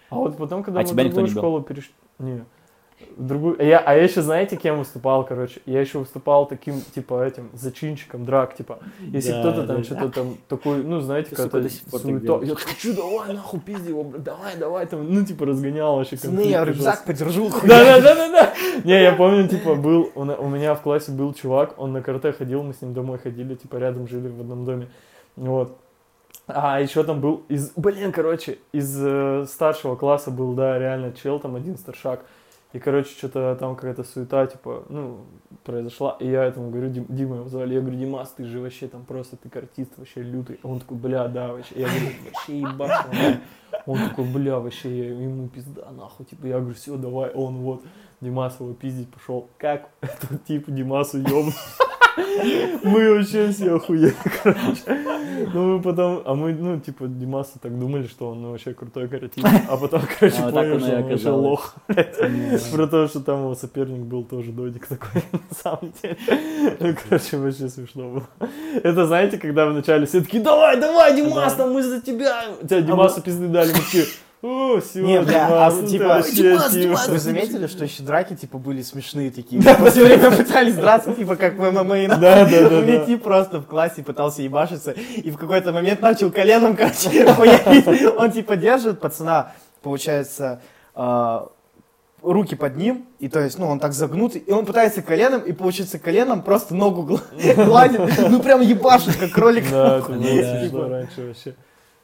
А вот потом, когда А мы в другую школу перешли, не, другую, я, а я еще, знаете, кем выступал, короче? Я еще выступал таким, типа, этим, зачинщиком драк, типа, если Да, кто-то да, там да. что-то там такой, ну, знаете, так суета. Я что, давай, нахуй, пизди его, бля, давай, давай, там, ну, типа, разгонял вообще. Пацаны, я рюкзак подержу. да, да, да, да, да. Не, я помню, типа, был, у, меня в классе был чувак, он на карате ходил, мы с ним домой ходили, типа, рядом жили в одном доме. Вот. А еще там был из, блин, короче, из э, старшего класса был, да, реально чел, там один старшак. И, короче, что-то там какая-то суета, типа, ну, произошла. И я этому говорю, Дим- Дима его звали. Я говорю, Димас, ты же вообще там просто, ты артист вообще лютый. Он такой, бля, да, вообще. Я говорю, вообще ебашь. нахуй». Он такой, бля, вообще, я- ему пизда, нахуй. Типа, я говорю, все, давай. Он вот, Димас его пиздить пошел. Как этот тип Димасу ебнул. Мы вообще все охуели, короче. Ну, мы потом, а мы, ну, типа, Димаса так думали, что он вообще крутой каратист. А потом, короче, А и что он вообще лох. Про то, что там его соперник был тоже додик такой, на самом деле. Ну, короче, вообще смешно было. Это, знаете, когда вначале все такие, давай, давай, Димас, там мы за тебя. Тебя Димасу пизды дали, мы такие, о, все, Не, бля, а Димас, ну ты типа, вообще, Димас, типа». Димас, Вы заметили, что еще драки, типа, были смешные такие? Мы все время пытались драться, типа, как в ММА. Да, да, да, да. тип просто в классе пытался ебашиться, и в какой-то момент начал коленом, короче. Он, типа, держит пацана, получается, а, руки под ним, и то есть, ну, он так загнут, и он пытается коленом, и получается коленом просто ногу гла- гладит, ну, прям ебашит, как кролик. Да, это Да, было да. смешно раньше вообще.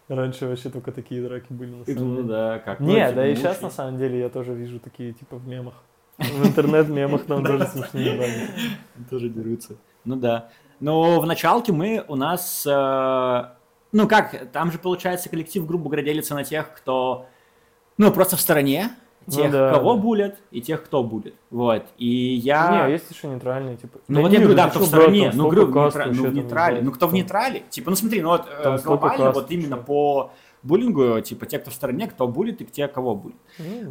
Раньше вообще только такие драки были, на самом Ну деле. да, как. Не, да и сейчас на самом деле я тоже вижу такие типа в мемах. В интернет-мемах там тоже смешные драки. тоже дерутся. Ну да. Но в началке мы у нас, э, ну как, там же получается коллектив, грубо говоря, делится на тех, кто, ну просто в стороне, Ну тех, да, кого да. булят, и тех, кто булит. Вот. И я... Не, есть еще нейтральные, типа. Ну вот я говорю, да, кто в стороне, ну, говорю, грубо, нейтра- ну, в нейтрале, ну кто в нейтрале, типа, ну смотри, ну вот э, Там глобально каст вот именно по буллингу, типа, те, кто в стороне, кто булит и те, кого булит.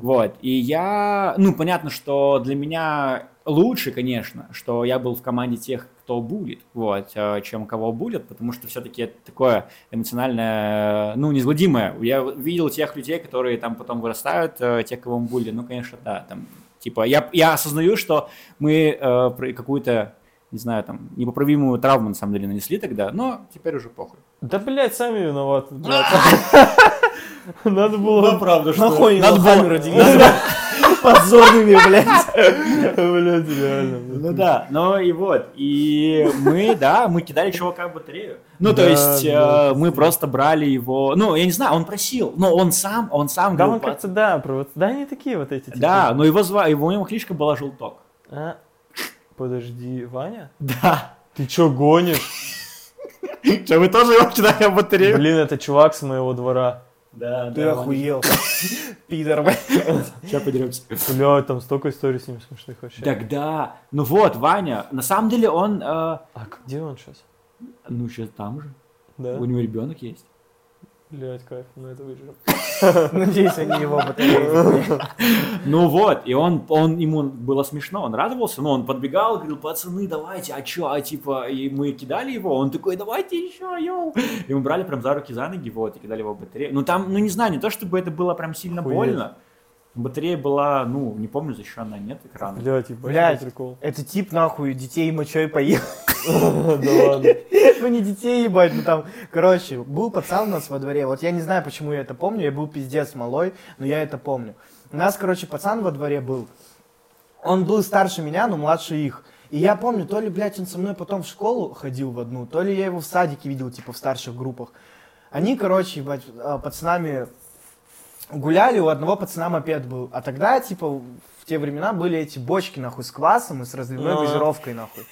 Вот. И я, ну, понятно, что для меня лучше, конечно, что я был в команде тех, кто булит, вот, э, чем кого булят, потому что все-таки это такое эмоциональное, ну, неизгладимое. Я видел тех людей, которые там потом вырастают, э, тех, кого мы булили, ну, конечно, да, там, типа, я, я осознаю, что мы э, про какую-то, не знаю, там, непоправимую травму, на самом деле, нанесли тогда, но теперь уже похуй. Да, блядь, сами виноваты. блядь. Надо было... правда, Нахуй Надо было- камеру Подзорными, блядь. Блядь, реально. Ну да, ну и вот, и мы, да, мы кидали чувака в батарею. Ну, то есть, э, мы просто брали его, ну, я не знаю, он просил, но он сам, он сам Да, он как-то, да, да, они такие вот эти. типа. Да, но его звали, его, у него кличка была Желток. А, Подожди, Ваня? Да. Ты чё гонишь? Что, вы тоже его кидали в батарею? Блин, это чувак с моего двора. Да, Ты охуел. Пидор, блядь. Сейчас подеремся. Блядь, там столько историй с ним смешных вообще. Тогда, ну вот, Ваня, на самом деле он, э, А где он сейчас? ну, сейчас там же, Да? у него ребенок есть. Блядь, кайф, ну это выживем. Надеюсь, они его батареи. Ну вот, и он, он, ему было смешно, он радовался, но он подбегал, говорил, пацаны, давайте, а чё, а типа, и мы кидали его, он такой, давайте еще, йоу. И мы брали прям за руки, за ноги, вот, и кидали его в батарею. Ну там, ну не знаю, не то чтобы это было прям сильно Охуеть. больно, батарея была, ну, не помню, защищенная, нет экрана. Блядь. какой прикол. Это тип, нахуй, детей мочой поел. Да ладно. Ну не детей, ебать, ну там, короче, был пацан у нас во дворе, вот я не знаю, почему я это помню, я был пиздец малой, но я это помню. У нас, короче, пацан во дворе был, он был старше меня, но младше их. И я помню, то ли, блядь, он со мной потом в школу ходил в одну, то ли я его в садике видел, типа, в старших группах. Они, короче, ебать, а, пацанами гуляли, у одного пацана мопед был. А тогда, типа, в те времена были эти бочки, нахуй, с квасом и с разливной А. газировкой, нахуй.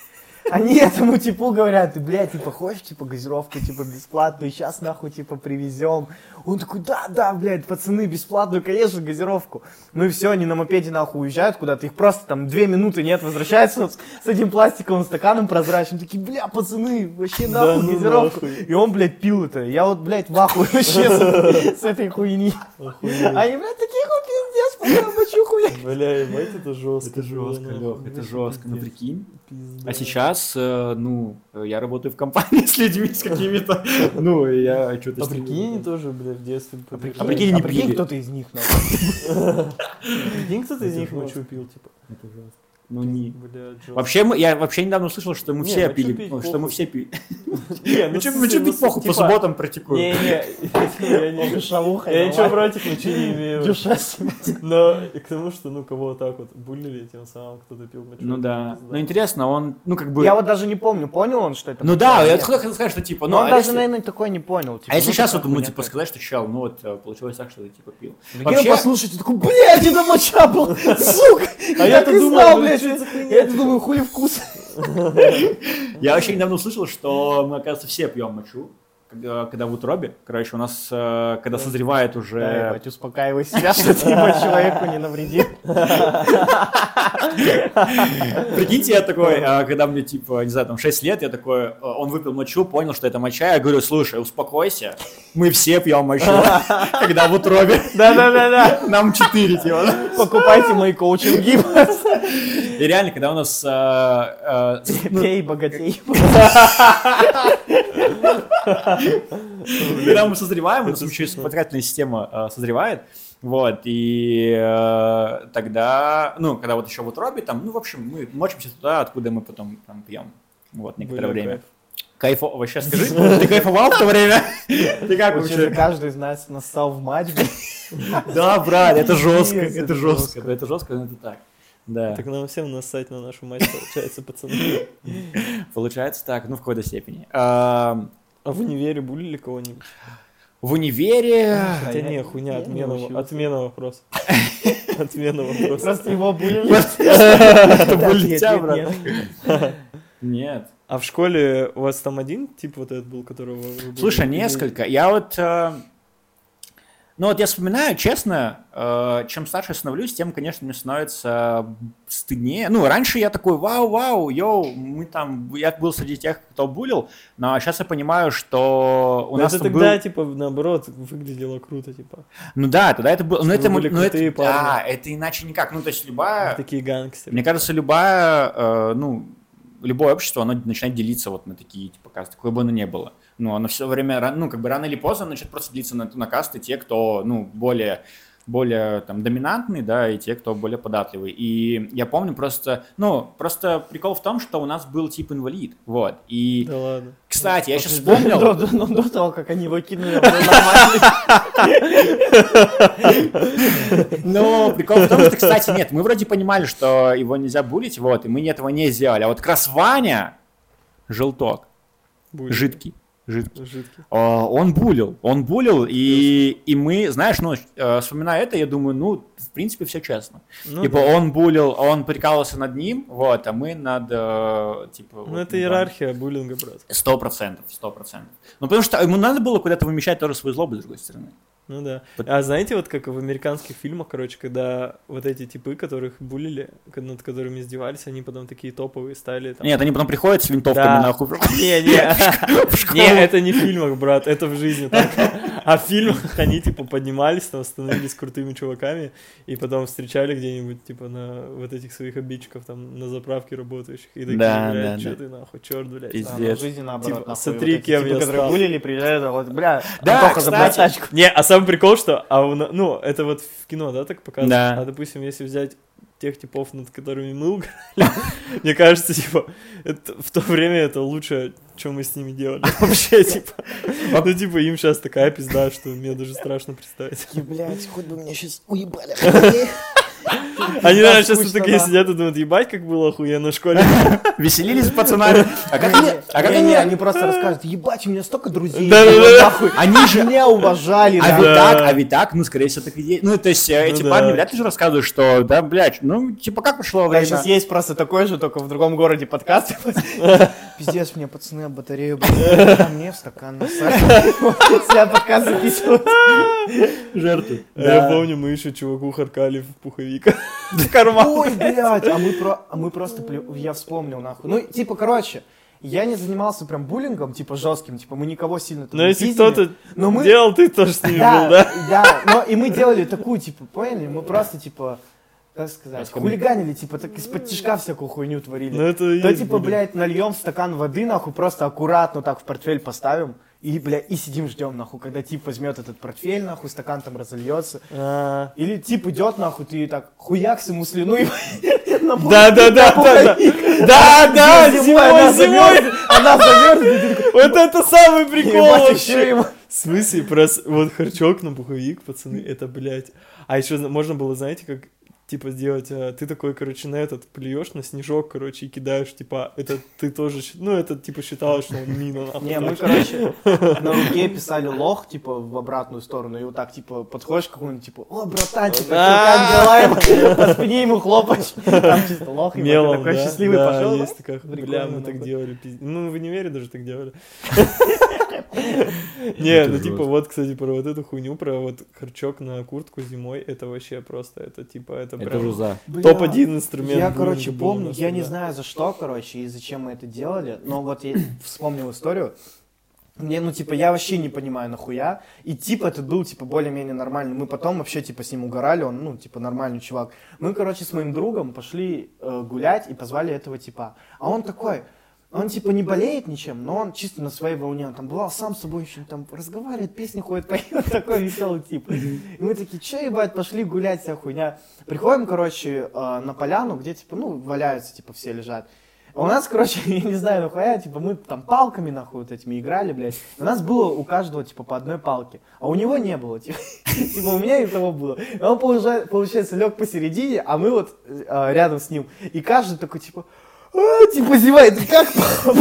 Они этому типу говорят, ты, блядь, типа, хочешь, типа, газировку, типа, бесплатную, сейчас, нахуй, типа, привезем. Он такой, да, да, блядь, пацаны, бесплатную, конечно, газировку. Ну и все, они на мопеде, нахуй, уезжают куда-то, их просто там две минуты нет, возвращаются вот с, этим пластиковым стаканом прозрачным, такие, бля, пацаны, вообще Да нахуй ну газировку. нахуй. И он, блядь, пил это. Я вот, блядь, в ахуе вообще с, этой хуйни. Они, блядь, такие хуй пиздец, пацаны, хуя. Бля, ебать, это жестко. Это жестко, Лёх, нахуй. это жестко, ну прикинь. А сейчас, э, ну, я работаю в компании с людьми, с какими-то, ну, я что-то... А прикинь, они тоже, бля, в детстве. А прикинь, не а прикинь, пили. кто-то из них. Прикинь, кто-то из них мочу пил, типа. Это жестко. Ну, не... Бля. Вообще, мы, я вообще недавно услышал, что мы Не, все мочу пили, пить, ну, что мы все пили. Не, Ну, что в смысле, пить ну, похуй, по типа, субботам я не- Шалуха. я ничего против мочи не имею. Дюша Но и к тому, что, ну, кого вот так вот булили, тем самым кто-то пил мочу. Ну да. Ну интересно, он, ну как бы... Я вот даже не помню, понял он, что это? Ну да, я хотел сказать, что типа, ну, он а даже, наверное, такой не понял. типа, А если ну, сейчас вот ему типа сказать, что чел, ну вот э, получилось так, что ты типа пил. Вообще, послушает и такой, блядь, это моча был, сука! А я я-то думал, знал, ну, блядь, я это думаю, хули вкус. я вообще недавно услышал, что мы, оказывается, все пьем мочу, когда, когда в утробе. Короче, у нас, э, когда созревает Да, уже... ебать, успокаивай себя, что ты ебать, человеку не навреди. Прикиньте, я такой, когда мне, типа, не знаю, там 6 лет, я такой, э, он выпил мочу, понял, что это моча, я говорю, слушай, успокойся, мы все пьем мочу, когда в утробе, Да-да-да-да. нам 4, типа. Покупайте мои коучинги. И реально, когда у нас... э, э, ну, Пей, богатей. Когда мы созреваем, у нас еще вспомогательная система э, созревает, вот, и э, тогда, ну, когда вот еще в утробе, там, ну, в общем, мы мочимся туда, откуда мы потом там пьем, вот, некоторое Бля, время. кайф. Кайфо... Вообще скажи, ты кайфовал в то время? Ты как вообще? каждый из нас настал в матч. Да, брат, это жестко, это жестко. это жестко, но это так. Да, Так нам всем нассать на нашу мать, получается, пацаны. получается так, ну, в какой-то степени. А, А в универе булили кого-нибудь? В универе... Хотя я- не, хуйня, отмена, отмена вопроса. Отмена вопроса. Просто его булили. Это были нет, тебя, нет, брат. нет. А в школе у вас там один тип вот этот был, которого вы Слушай, несколько. Я вот... Ну вот я вспоминаю, честно, э, чем старше становлюсь, тем, конечно, мне становится стыднее. Ну, раньше я такой, вау-вау, йоу, мы там, я был среди тех, кто булил, но сейчас я понимаю, что у Ну, нас это тогда, был... типа, наоборот, выглядело круто, типа. Ну да, тогда это было... Ну Что это, были ну, это, парни. да, это иначе никак. Ну, то есть любая... Такие гангстеры. Мне кажется, любая, э, ну, любое общество, оно начинает делиться вот на такие, типа, касты, какое бы оно ни было. Ну, оно все время, ну, как бы рано или поздно начнет просто делиться на, на касты те, кто, ну, более более там доминантный, да, и те, кто более податливый. И я помню просто, ну, просто прикол в том, что у нас был тип инвалид, вот. И, Да ладно. кстати, я сейчас До, вспомнил, до- до- до того, как они его кинули. Но прикол в том, что, кстати, нет, мы вроде понимали, что его нельзя булить, вот, и мы этого не сделали. А вот как раз Ваня, желток, жидкий, жидкий, Жидкий. а, он булил, он булил, и, и мы, знаешь, ну, э, вспоминая это, я думаю, ну, в принципе, все честно. Ну, типа, да. он булил, он прикалывался над ним, вот, а мы над, э, типа... Ну, вот, это иерархия буллинга, брат. Сто процентов, сто процентов. Ну, потому что ему надо было куда-то вымещать тоже свою злобу, с другой стороны. Ну да. А знаете, вот как в американских фильмах, короче, когда вот эти типы, которых булили, над которыми издевались, они потом такие топовые стали. Там... Нет, они потом приходят с винтовками Да. нахуй. Не, не, не, это не в фильмах, брат, это в жизни. А в фильмах они, типа, поднимались, там, становились крутыми чуваками, и потом встречали где-нибудь, типа, на вот этих своих обидчиков, там, на заправке работающих, и такие, Да, блядь, да, чё да. ты, нахуй, черт, блядь. Пиздец. Да, но в жизни наоборот, Типа, нахуй, смотри, вот эти кем типы, я которые стал. булили, приезжают, а вот, бля, Да, кстати. тачку. Не, а самый прикол, что, а у ну, это вот в кино, да, так показывают? Да. А, допустим, если взять тех типов, над которыми мы угорали, мне кажется, типа, это, в то время это лучшее, что мы с ними делали вообще, типа. Ну, типа, им сейчас такая пизда, что мне даже страшно представить. Блять, хоть бы меня сейчас уебали. Они, наверное, сейчас такие сидят и думают, ебать, как было охуенно в школе. Веселились с пацанами. А как они... А как они... они просто расскажут, ебать, у меня столько друзей. Они же... Меня уважали, А ведь так, а ведь так, ну, скорее всего, так и есть. Ну, то есть, э, Ну эти парни вряд ли же рассказывают, что, да, блядь, ну, типа, как прошло время? сейчас есть просто такой же, только в другом городе подкаст. Пиздец, мне пацаны об батарею брали, а мне в стакан насрали. Себя подкаст записывают. жертвы. А Я помню, мы еще чуваку харкали в пуховик. В карман. Ой, блядь, а мы, про, а мы просто, я вспомнил, нахуй. Ну, типа, короче, я не занимался прям буллингом, типа, жестким, типа, мы никого сильно тут Но не если пиздили. кто-то Но мы- делал, ты тоже с ним был, Да, да? да, но и мы делали такую, типа, поняли, мы просто, типа, как сказать, Раскомму- хулиганили, типа, так из-под тишка всякую хуйню творили. Ну, это То, типа, буллинг. блядь, нальем стакан воды, нахуй, просто аккуратно так в портфель поставим, и, бля, и сидим ждем, нахуй, когда тип возьмет этот портфель, нахуй, стакан там разольется. А, Или тип идет, нахуй, ты так хуякс ему слюну и Да, да, да, да, да. Да, да, Зимой зимой, Она замерзнет, Вот это самый прикол «Ебать, вообще. еще ему». В смысле, прос... вот харчок на пуховик, пацаны, это, блядь. А еще можно было, знаете, как, типа, сделать, а, ты такой, короче, на этот плюешь на снежок, короче, и кидаешь, типа, это ты тоже, ну, это, типа, считалось, что он мина. Не, мы, короче, на руке писали лох, типа, в обратную сторону, и вот так, типа, подходишь к какому-нибудь, типа, о, братан, типа? Ему По спине ему хлопаешь, там чисто лох, и такой счастливый пошел. есть такая, бля, мы так делали. Ну, в универе даже так делали. Не, ну, типа, вот, кстати, про вот эту хуйню, про вот харчок на куртку зимой, это вообще просто, это, типа, это Это прям... уже за. Бля, Топ-1 инструмент Я, короче, помню, я не знаю за что, короче, и зачем мы это делали, но вот я вспомнил историю. Мне, ну, типа, я вообще не понимаю, нахуя. И тип этот был, типа, более-менее нормальный. Мы потом вообще, типа, с ним угорали, он, ну, типа, нормальный чувак. Мы, короче, с моим другом пошли э, гулять и позвали этого типа. А он такой, он, типа, не болеет ничем, но он чисто на своей волне. Он там бывал сам с собой еще, там, разговаривает, песни ходит, поет, такой веселый тип. И мы такие, че, ебать, пошли гулять, вся хуйня. Приходим, короче, э, на поляну, где, типа, ну, валяются, типа, все лежат. У нас, короче, я не знаю, нахуя, типа, мы там палками, нахуй, вот этими играли, блядь. У нас было у каждого, типа, по одной палке. А у него не было, типа, типа у меня и того было. Он, получа- получается, лег посередине, а мы вот э, рядом с ним. И каждый такой, типа, «А», типа, зевает, как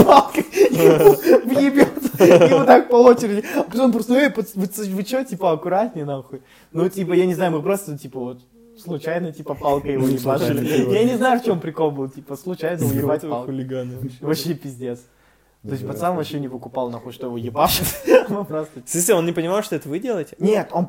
палкой ему въебет. Вот так по очереди. А потом просто, эй, вы, вы чё, типа, аккуратнее, нахуй. Ну, типа, я не знаю, мы просто, типа, вот, случайно, типа, палкой его ебашили. Я не знаю, в чем прикол был, типа, случайно уебать палкой. хулиганы вообще. Пиздец. То есть пацан вообще не выкупал, нахуй, что его ебашит. В смысле, он не понимал, что это вы делаете? Нет, он...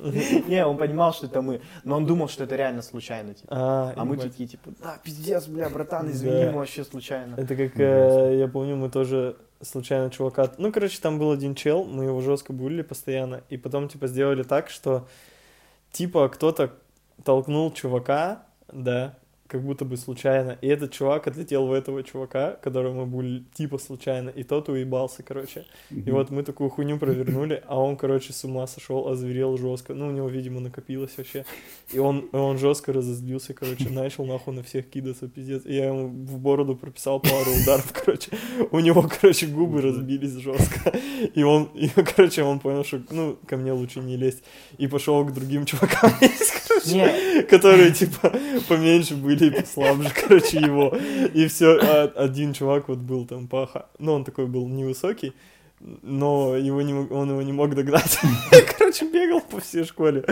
Не, он понимал, что это мы, но он думал, что это реально случайно, типа. А, А мы такие, типа, да, пиздец, бля, братан, извини, Да. мы вообще случайно. Это как, э, я помню, мы тоже случайно чувака... Ну, короче, там был один чел, мы его жестко булили постоянно, и потом, типа, сделали так, что, типа, кто-то толкнул чувака, да, как будто бы случайно, и этот чувак отлетел в этого чувака, которого мы булили, типа, случайно, и тот уебался, короче. И вот мы такую хуйню провернули, а он, короче, с ума сошел, озверел жестко. Ну, у него, видимо, накопилось вообще. И он, он жестко разозлился, короче, начал нахуй на всех кидаться, пиздец. И я ему в бороду прописал пару ударов, короче. У него, короче, губы разбились жестко. И он, и, короче, он понял, что, ну, ко мне лучше не лезть. И пошел к другим чувакам короче, которые, типа, поменьше были и послабже, короче, его. И все, один чувак вот был там паха. Ну, он такой был невысокий, но его не, он его не мог догнать. Короче, бегал по всей школе.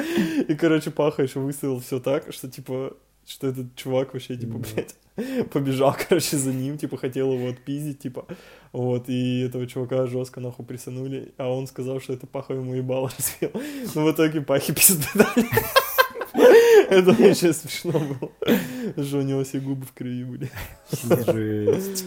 И, короче, Паха еще выставил все так, что, типа, что этот чувак вообще, типа, блядь, побежал, короче, за ним, типа, хотел его отпиздить, типа, вот, и этого чувака жестко нахуй присанули, а он сказал, что это Паха ему ебало разбил. Но в итоге Пахе пизды дали. Это вообще смешно было, что у него все губы в крови были. Жесть.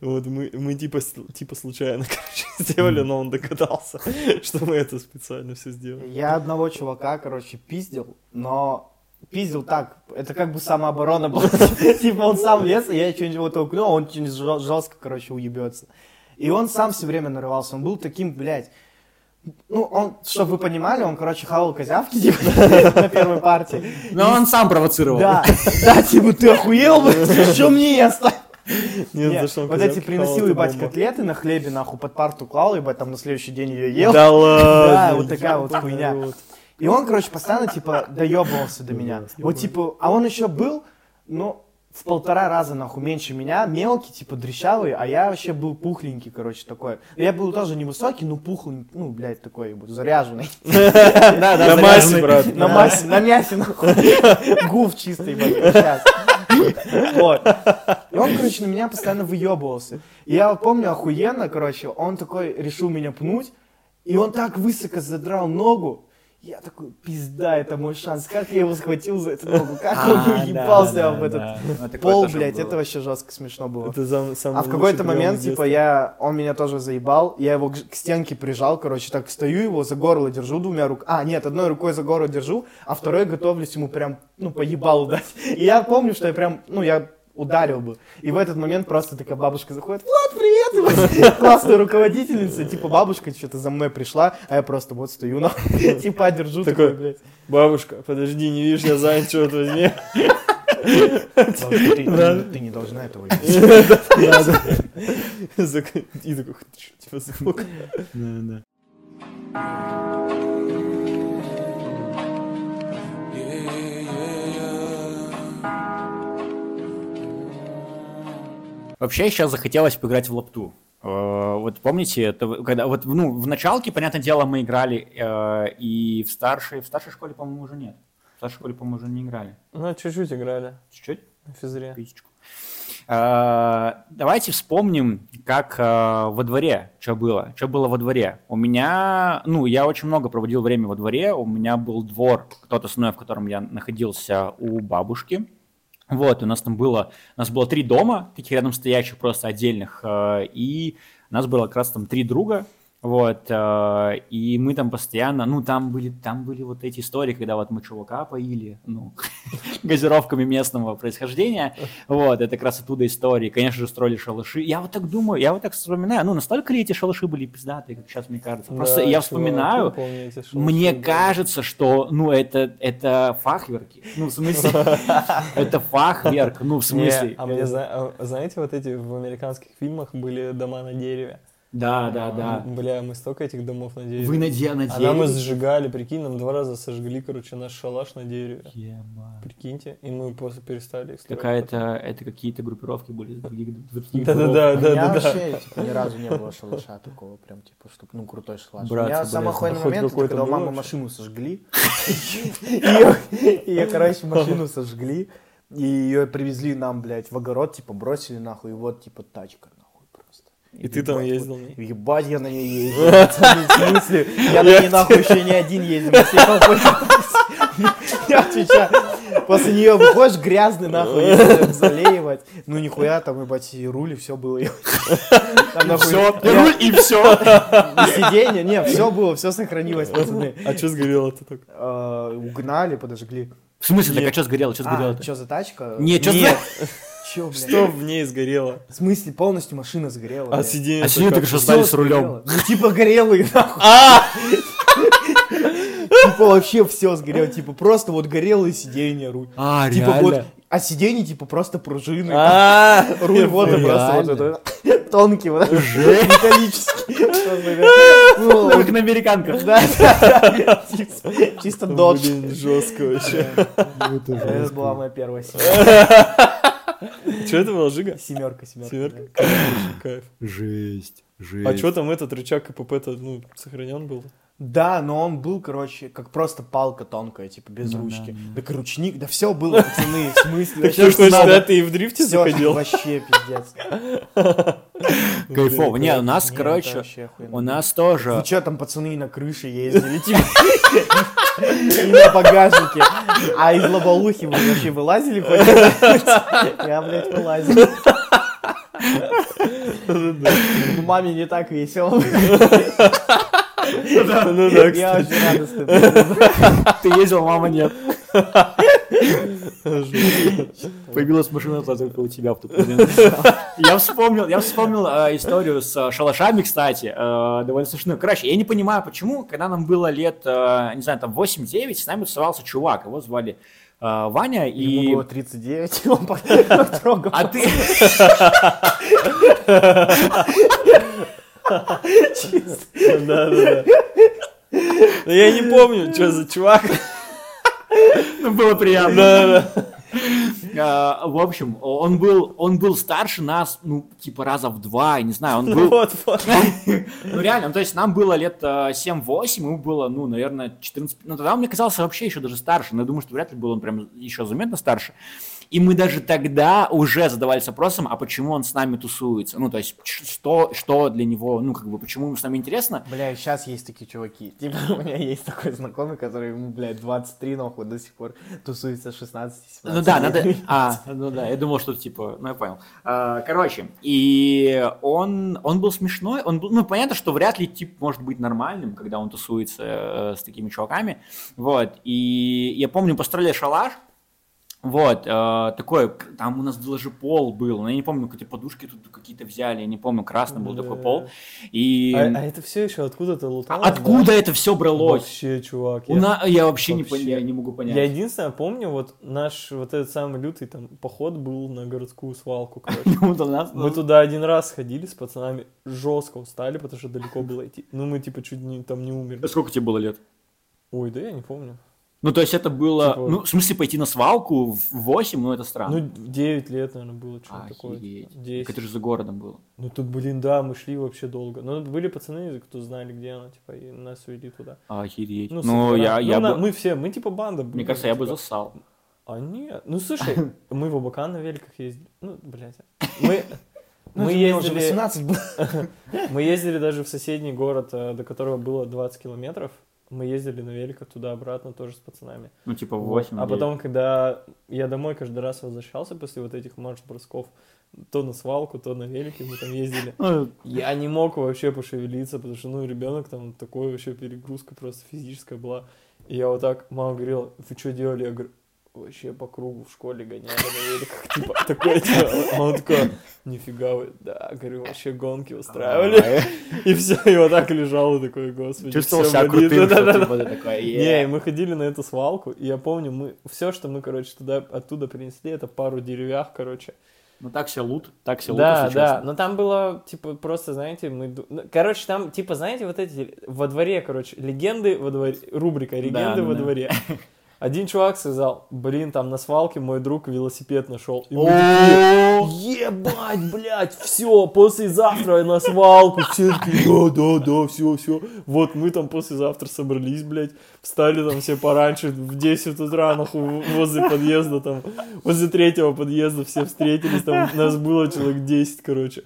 Вот мы, мы типа, типа случайно, короче, сделали, но он догадался, что мы это специально все сделали. я одного чувака, короче, пиздил, но пиздил так, это как бы самооборона была. Типа он сам лез, и я что-нибудь его толкнул, а он жестко, короче, уебется. И он сам все время нарывался, он был таким, блядь, ну, он, чтобы вы понимали, он, короче, хавал козявки, типа, на первой партии. Но он сам провоцировал. Да, да, типа, ты охуел, блядь, что мне я оставил? Нет, Не, за что он вот эти приносил, ебать, бомба. котлеты на хлебе, нахуй, под парту клал, ебать, там на следующий день ее ел. Да ладно. Да, вот такая вот хуйня. И он, короче, постоянно, типа, доебывался до меня. Вот, типа, а он еще был, ну, в полтора раза, нахуй, меньше меня, мелкий, типа, дрещавый, а я вообще был пухленький, короче, такой. Я был тоже невысокий, но пухленький, ну, блядь, такой, заряженный. Да, да, На массе, брат. На массе, на мясе, нахуй. Гуф чистый, блядь, сейчас. Вот. И он, короче, на меня постоянно выебывался. И я вот помню охуенно, короче, он такой решил меня пнуть, и он так высоко задрал ногу, я такой, пизда, это мой шанс. Как я его схватил за эту ногу? Как А, он уебался в этот. Ну, пол, блядь. Это вообще жестко смешно было. А в какой-то момент, типа, я, он меня тоже заебал, я его к, стенке прижал, короче, так стою его, за горло держу двумя руками, а, нет, одной рукой за горло держу, а второй готовлюсь ему прям, ну, по ебалу дать. И я помню, что я прям, ну, я ударил бы. И в этот момент просто такая бабушка заходит, Влад, привет! Классная руководительница, типа, бабушка что-то за мной пришла, а я просто вот стою, на типа, держу такой, блядь. Бабушка, подожди, не видишь, я занят, черт возьми. Ты, не должна этого делать. И такой, «Чё, типа, звук. Вообще сейчас захотелось поиграть в лапту. Э, Вот помните, это когда вот ну в началке, понятное дело, мы играли э, и в старшей, в старшей школе, по-моему, уже нет. В старшей школе, по-моему, уже не играли. Ну, чуть-чуть играли Чуть-чуть. на физре. Писечку. Э, Давайте вспомним, как во дворе, что было. Что было во дворе? У меня, ну, я очень много проводил время во дворе. У меня был двор, тот основной, в котором я находился у бабушки. Вот, у нас там было, у нас было три дома, таких рядом стоящих, просто отдельных, э, и у нас было как раз там три друга, вот, э, и мы там постоянно, ну, там были, там были вот эти истории, когда вот мы чувака поили, ну, газировками местного происхождения, вот, это как раз оттуда истории, конечно же, строили шалаши, я вот так думаю, я вот так вспоминаю, ну, настолько ли эти шалаши были пиздатые, как сейчас мне кажется, просто Да, я чувак, вспоминаю, помню мне было. кажется, что, ну, это, это фахверки. Ну, в смысле, это фахверк. Ну, в смысле. а мне, а, знаете, вот эти в американских фильмах были дома на дереве. Да, да, да. Бля, мы столько этих домов на дереве. Вы на де- на А нам мы сжигали, прикинь, нам два раза сожгли, короче, наш шалаш на дереве. Ебать. Прикиньте, и мы просто перестали их строить. Какая-то, это какие-то группировки были из других, других Да-да-да. городов. У меня да, да. вообще типа, ни разу не было шалаша такого, прям типа, чтобы, ну, крутой шалаш. У Братцы, меня блядь, самый охуенный хоть момент, это когда у вообще? машину сожгли. Ее, короче, машину сожгли. И ее привезли нам, блядь, в огород, типа, бросили нахуй, и вот, типа, тачка, просто. И ты там ездил? Ебать, я на ней ездил. В смысле? Я на ней нахуй еще не один ездил. Я отвечаю. После нее выходишь грязный нахуй, если залеивать. Ну нихуя, там, ебать, и руль, и все было. Все, я- руль и все. и сиденье, не, все было, все сохранилось, пацаны. А что сгорело-то так? Э, Угнали, подожгли. В смысле, так а что сгорело? Что А, сгорело? что за тачка? Не, чё за- Блядь? Что в ней сгорело? В смысле, полностью машина сгорела. А блядь. сиденье А сиденье только что остались с рулем. Ну, типа, горелые, нахуй. Типа, вообще все сгорело. Типа, просто вот горелые сиденья, руль. А, Типа, вот, реально? а сиденье, типа, просто пружины. А, Руль вот и просто вот это, тонкий, вот металлический. Просто, ну, Как на американках. Да. Чисто- додж. Блин, жестко вообще. Это была моя первая семерка. Что это было, Жига? Семерка, семерка. Семерка? Кайф. Жесть, жесть. А что там этот рычаг КПП-то, ну, сохранен был? Да, но он был, короче, как просто палка тонкая, типа, без Ну ручки. да, Да ручник, да все было, пацаны, в смысле? Так что, что да, ты и в дрифте заходил? Вообще пиздец. Кайфово. Не, у нас, короче, у нас Вы тоже... чё, там пацаны на крыше ездили, типа, и на багажнике. А из лоболухи вы вообще вылазили хоть? Я, блядь, вылазил. Ну, Маме не так весело. Ну да, Я очень радостный. Ты ездил, мама нет. Появилась машина только у тебя в тот момент. Я вспомнил, я вспомнил э, историю с э, шалашами, кстати, э, довольно смешную. Короче, я не понимаю, почему, когда нам было лет, э, не знаю, там 8-9, с нами тусовался чувак, его звали Ваня, и... Ему было 39, и он пока трогал. А ты... Да, да, да. Но я не помню, что за чувак. Ну, было приятно. Да, да. А, В общем, он был, он был старше нас, ну, типа раза в два, я не знаю, он был... Вот, вот. Ну реально, ну, то есть нам было лет э, 7-8, ему было, ну, наверное, 14... Ну тогда он мне казался вообще еще даже старше, но я думаю, что вряд ли был он прям еще заметно старше. И мы даже тогда уже задавались вопросом, а почему он с нами тусуется? Ну, то есть, что, что для него, ну, как бы, почему ему с нами интересно? Бля, сейчас есть такие чуваки. Типа, у меня есть такой знакомый, который ему, блядь, 23, нахуй, до сих пор тусуется с 16 17 Ну да, надо... А, ну да, я думал, что типа... Ну, я понял. А, Короче, и он, он был смешной. Он был, ну, понятно, что вряд ли тип может быть нормальным, когда он тусуется э, с такими чуваками. Вот. И я помню, построили шалаш, вот, э, такой, там у нас даже пол был, но я не помню, какие подушки тут какие-то взяли, я не помню, красный был такой пол. И А, а это все еще откуда-то луталось? откуда это все бралось? Вообще, чувак. У я- на- Я вообще, не, Вообще. пон- я не могу понять. Я единственное помню, вот наш вот этот самый лютый там поход был на городскую свалку, короче. Вот у нас- Мы туда один раз ходили с пацанами, жестко устали, потому что далеко было идти. Ну, мы типа чуть не, там не умерли. Сколько тебе было лет? Ой, да я не помню. Ну, то есть это было... Типа- Ну, в смысле, пойти на свалку в 8, ну, это странно. Ну, 9 лет, наверное, было что-то такое. Охереть. типа, 10. Это же за городом было. Ну, тут, блин, да, мы шли вообще долго. Но были пацаны, кто знали, где она, типа, и нас увели туда. Охереть. Ну, Ну, я, Ну, я на- бы... Мы все, мы типа банда. Мне были, кажется, я бы типа. засал. А нет, ну слушай, мы в Абакан на великах ездили. Ну, блядь. Мы, Ну, мы, мне уже ездили, 18 было. мы ездили даже в соседний город, э, до которого было 20 километров. Мы ездили на великах туда-обратно тоже с пацанами. Ну, типа в Вот. 8 А потом, когда я домой каждый раз возвращался после вот этих марш-бросков, то на свалку, то на велике мы там ездили. Ну, Я не мог вообще пошевелиться, потому что, ну, ребенок там такой вообще перегрузка просто физическая была. И я вот так, мама говорила, вы что делали? Я говорю, вообще по кругу в школе гоняли на великах, типа, такое дело. А он такой, нифига вы, да, говорю, вообще гонки устраивали. И все, и вот так лежал, и такой, господи, Чувствовал себя болит». крутым, типа Не, мы ходили на эту свалку, и я помню, мы все, что мы, короче, туда оттуда принесли, это пару деревях, короче. Ну, так себе лут, так себе лут, Да, да, но там было, типа, просто, знаете, мы... ну, Короче, там, типа, знаете, вот эти, во дворе, короче, легенды во дворе, рубрика «Легенды Да, во да. дворе». Один чувак сказал, блин, там на свалке мой друг велосипед нашел. И мы такие, Ебать, блядь, все, послезавтра на свалку. Все такие, да, да, да, все, все. Вот мы там послезавтра собрались, блядь, встали там все пораньше, в 10 утра, нахуй, возле подъезда там, возле третьего подъезда все встретились, там нас было человек 10, короче.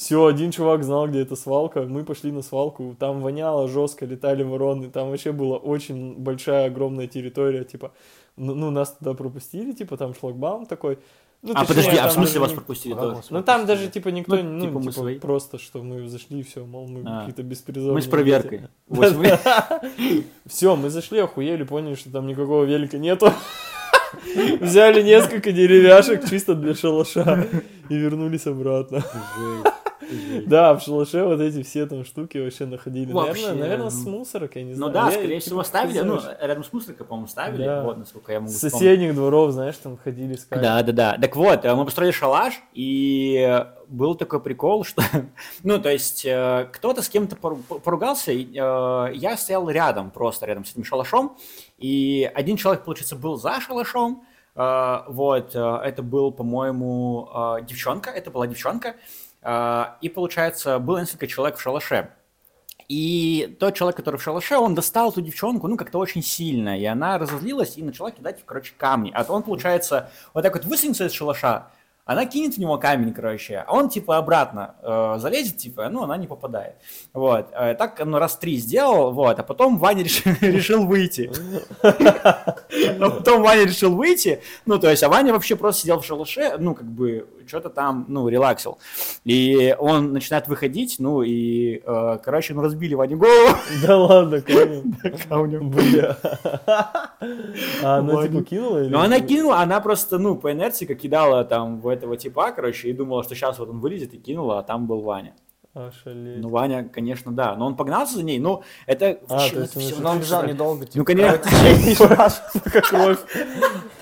Все, один чувак знал, где эта свалка. Мы пошли на свалку. Там воняло жестко, летали вороны. Там вообще была очень большая, огромная территория. Типа, ну, ну, нас туда пропустили, типа, там шлагбаум такой. Ну, А точнее, подожди, а в смысле вас не- пропустили тоже? Ну, там даже, типа, никто, Ну, ну, типа, мы типа, свои. просто, что мы зашли, все, мол, мы А. какие-то беспризорные. Мы с проверкой. Все, мы зашли, охуели, поняли, что там никакого велика нету. Взяли несколько деревяшек чисто для шалаша и вернулись обратно. Да, в шалаше вот эти все там штуки вообще находили. Вообще, Наверное, наверное, ну. с мусорок, я не Ну знаю. да, Я, скорее типа, всего, ставили. Ну, рядом с мусоркой, по-моему, ставили. Да. Вот, насколько я могу С соседних дворов, знаешь, там ходили искали. Да, да, да. Так вот, э, мы построили шалаш, и был такой прикол, что, ну, то есть, э, кто-то с кем-то пору- поругался, и, э, я стоял рядом, просто рядом с этим шалашом, и один человек, получается, был за шалашом, вот, это был, по-моему, девчонка, это была девчонка, и, получается, было несколько человек в шалаше. И тот человек, который в шалаше, он достал эту девчонку, ну, как-то очень сильно, и она разозлилась и начала кидать, короче, камни. А то он, получается, вот так вот высунется из шалаша, она кинет в него камень, короче, а он, типа, обратно э, залезет, типа, ну, она не попадает. Вот. Э, так он раз три сделал, вот, а потом Ваня решил, решил выйти. А потом Ваня решил выйти, ну, то есть, а Ваня вообще просто сидел в шалаше, ну, как бы, что-то там, ну, релаксил. И он начинает выходить, ну, и, э, короче, ну, разбили Ване голову. Да ладно, камнем. Бля. А она типа кинула? Ну, она кинула, она просто, ну, по инерции как кидала там в этого типа, короче, и думала, что сейчас вот он вылезет и кинула, а там был Ваня. Ошалеть. Ну, Ваня, конечно, да, но он погнался за ней, ну, это... А, то есть это он Но бежал странно. недолго, типа. Ну, конечно. Пока кровь.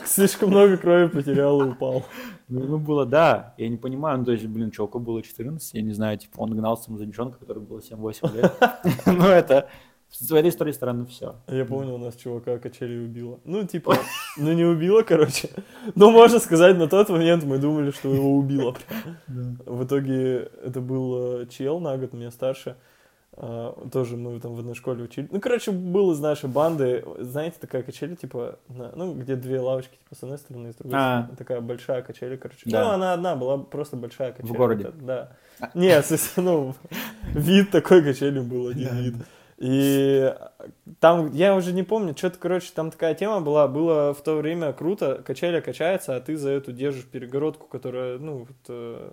Слишком много крови потерял и упал. Ну, ну, было, да, я не понимаю, ну, то есть, блин, чуваку было 14, я не знаю, типа, он гнался там за девчонкой, которой было 7-8 лет. Ну, это... В этой истории странно все. Я помню, у нас чувака качели убило. Ну, типа, ну не убило, короче. Но можно сказать, на тот момент мы думали, что его убило. В итоге это был э, чел на год меня старше. А, Тоже мы там в одной школе учили. Ну, короче, был из нашей банды, знаете, такая качели, типа, на- ну, где две лавочки, типа, с одной стороны и с другой А. стороны. Такая большая качели, короче. Да. Ну, она одна была, просто большая качели. городе? Это- Да. Нет, в смысле, ну, вид такой качели был, один вид. И там, я уже не помню, что-то, короче, там такая тема была, было в то время круто, качеля качается, а ты за эту держишь перегородку, которая, ну, вот, э,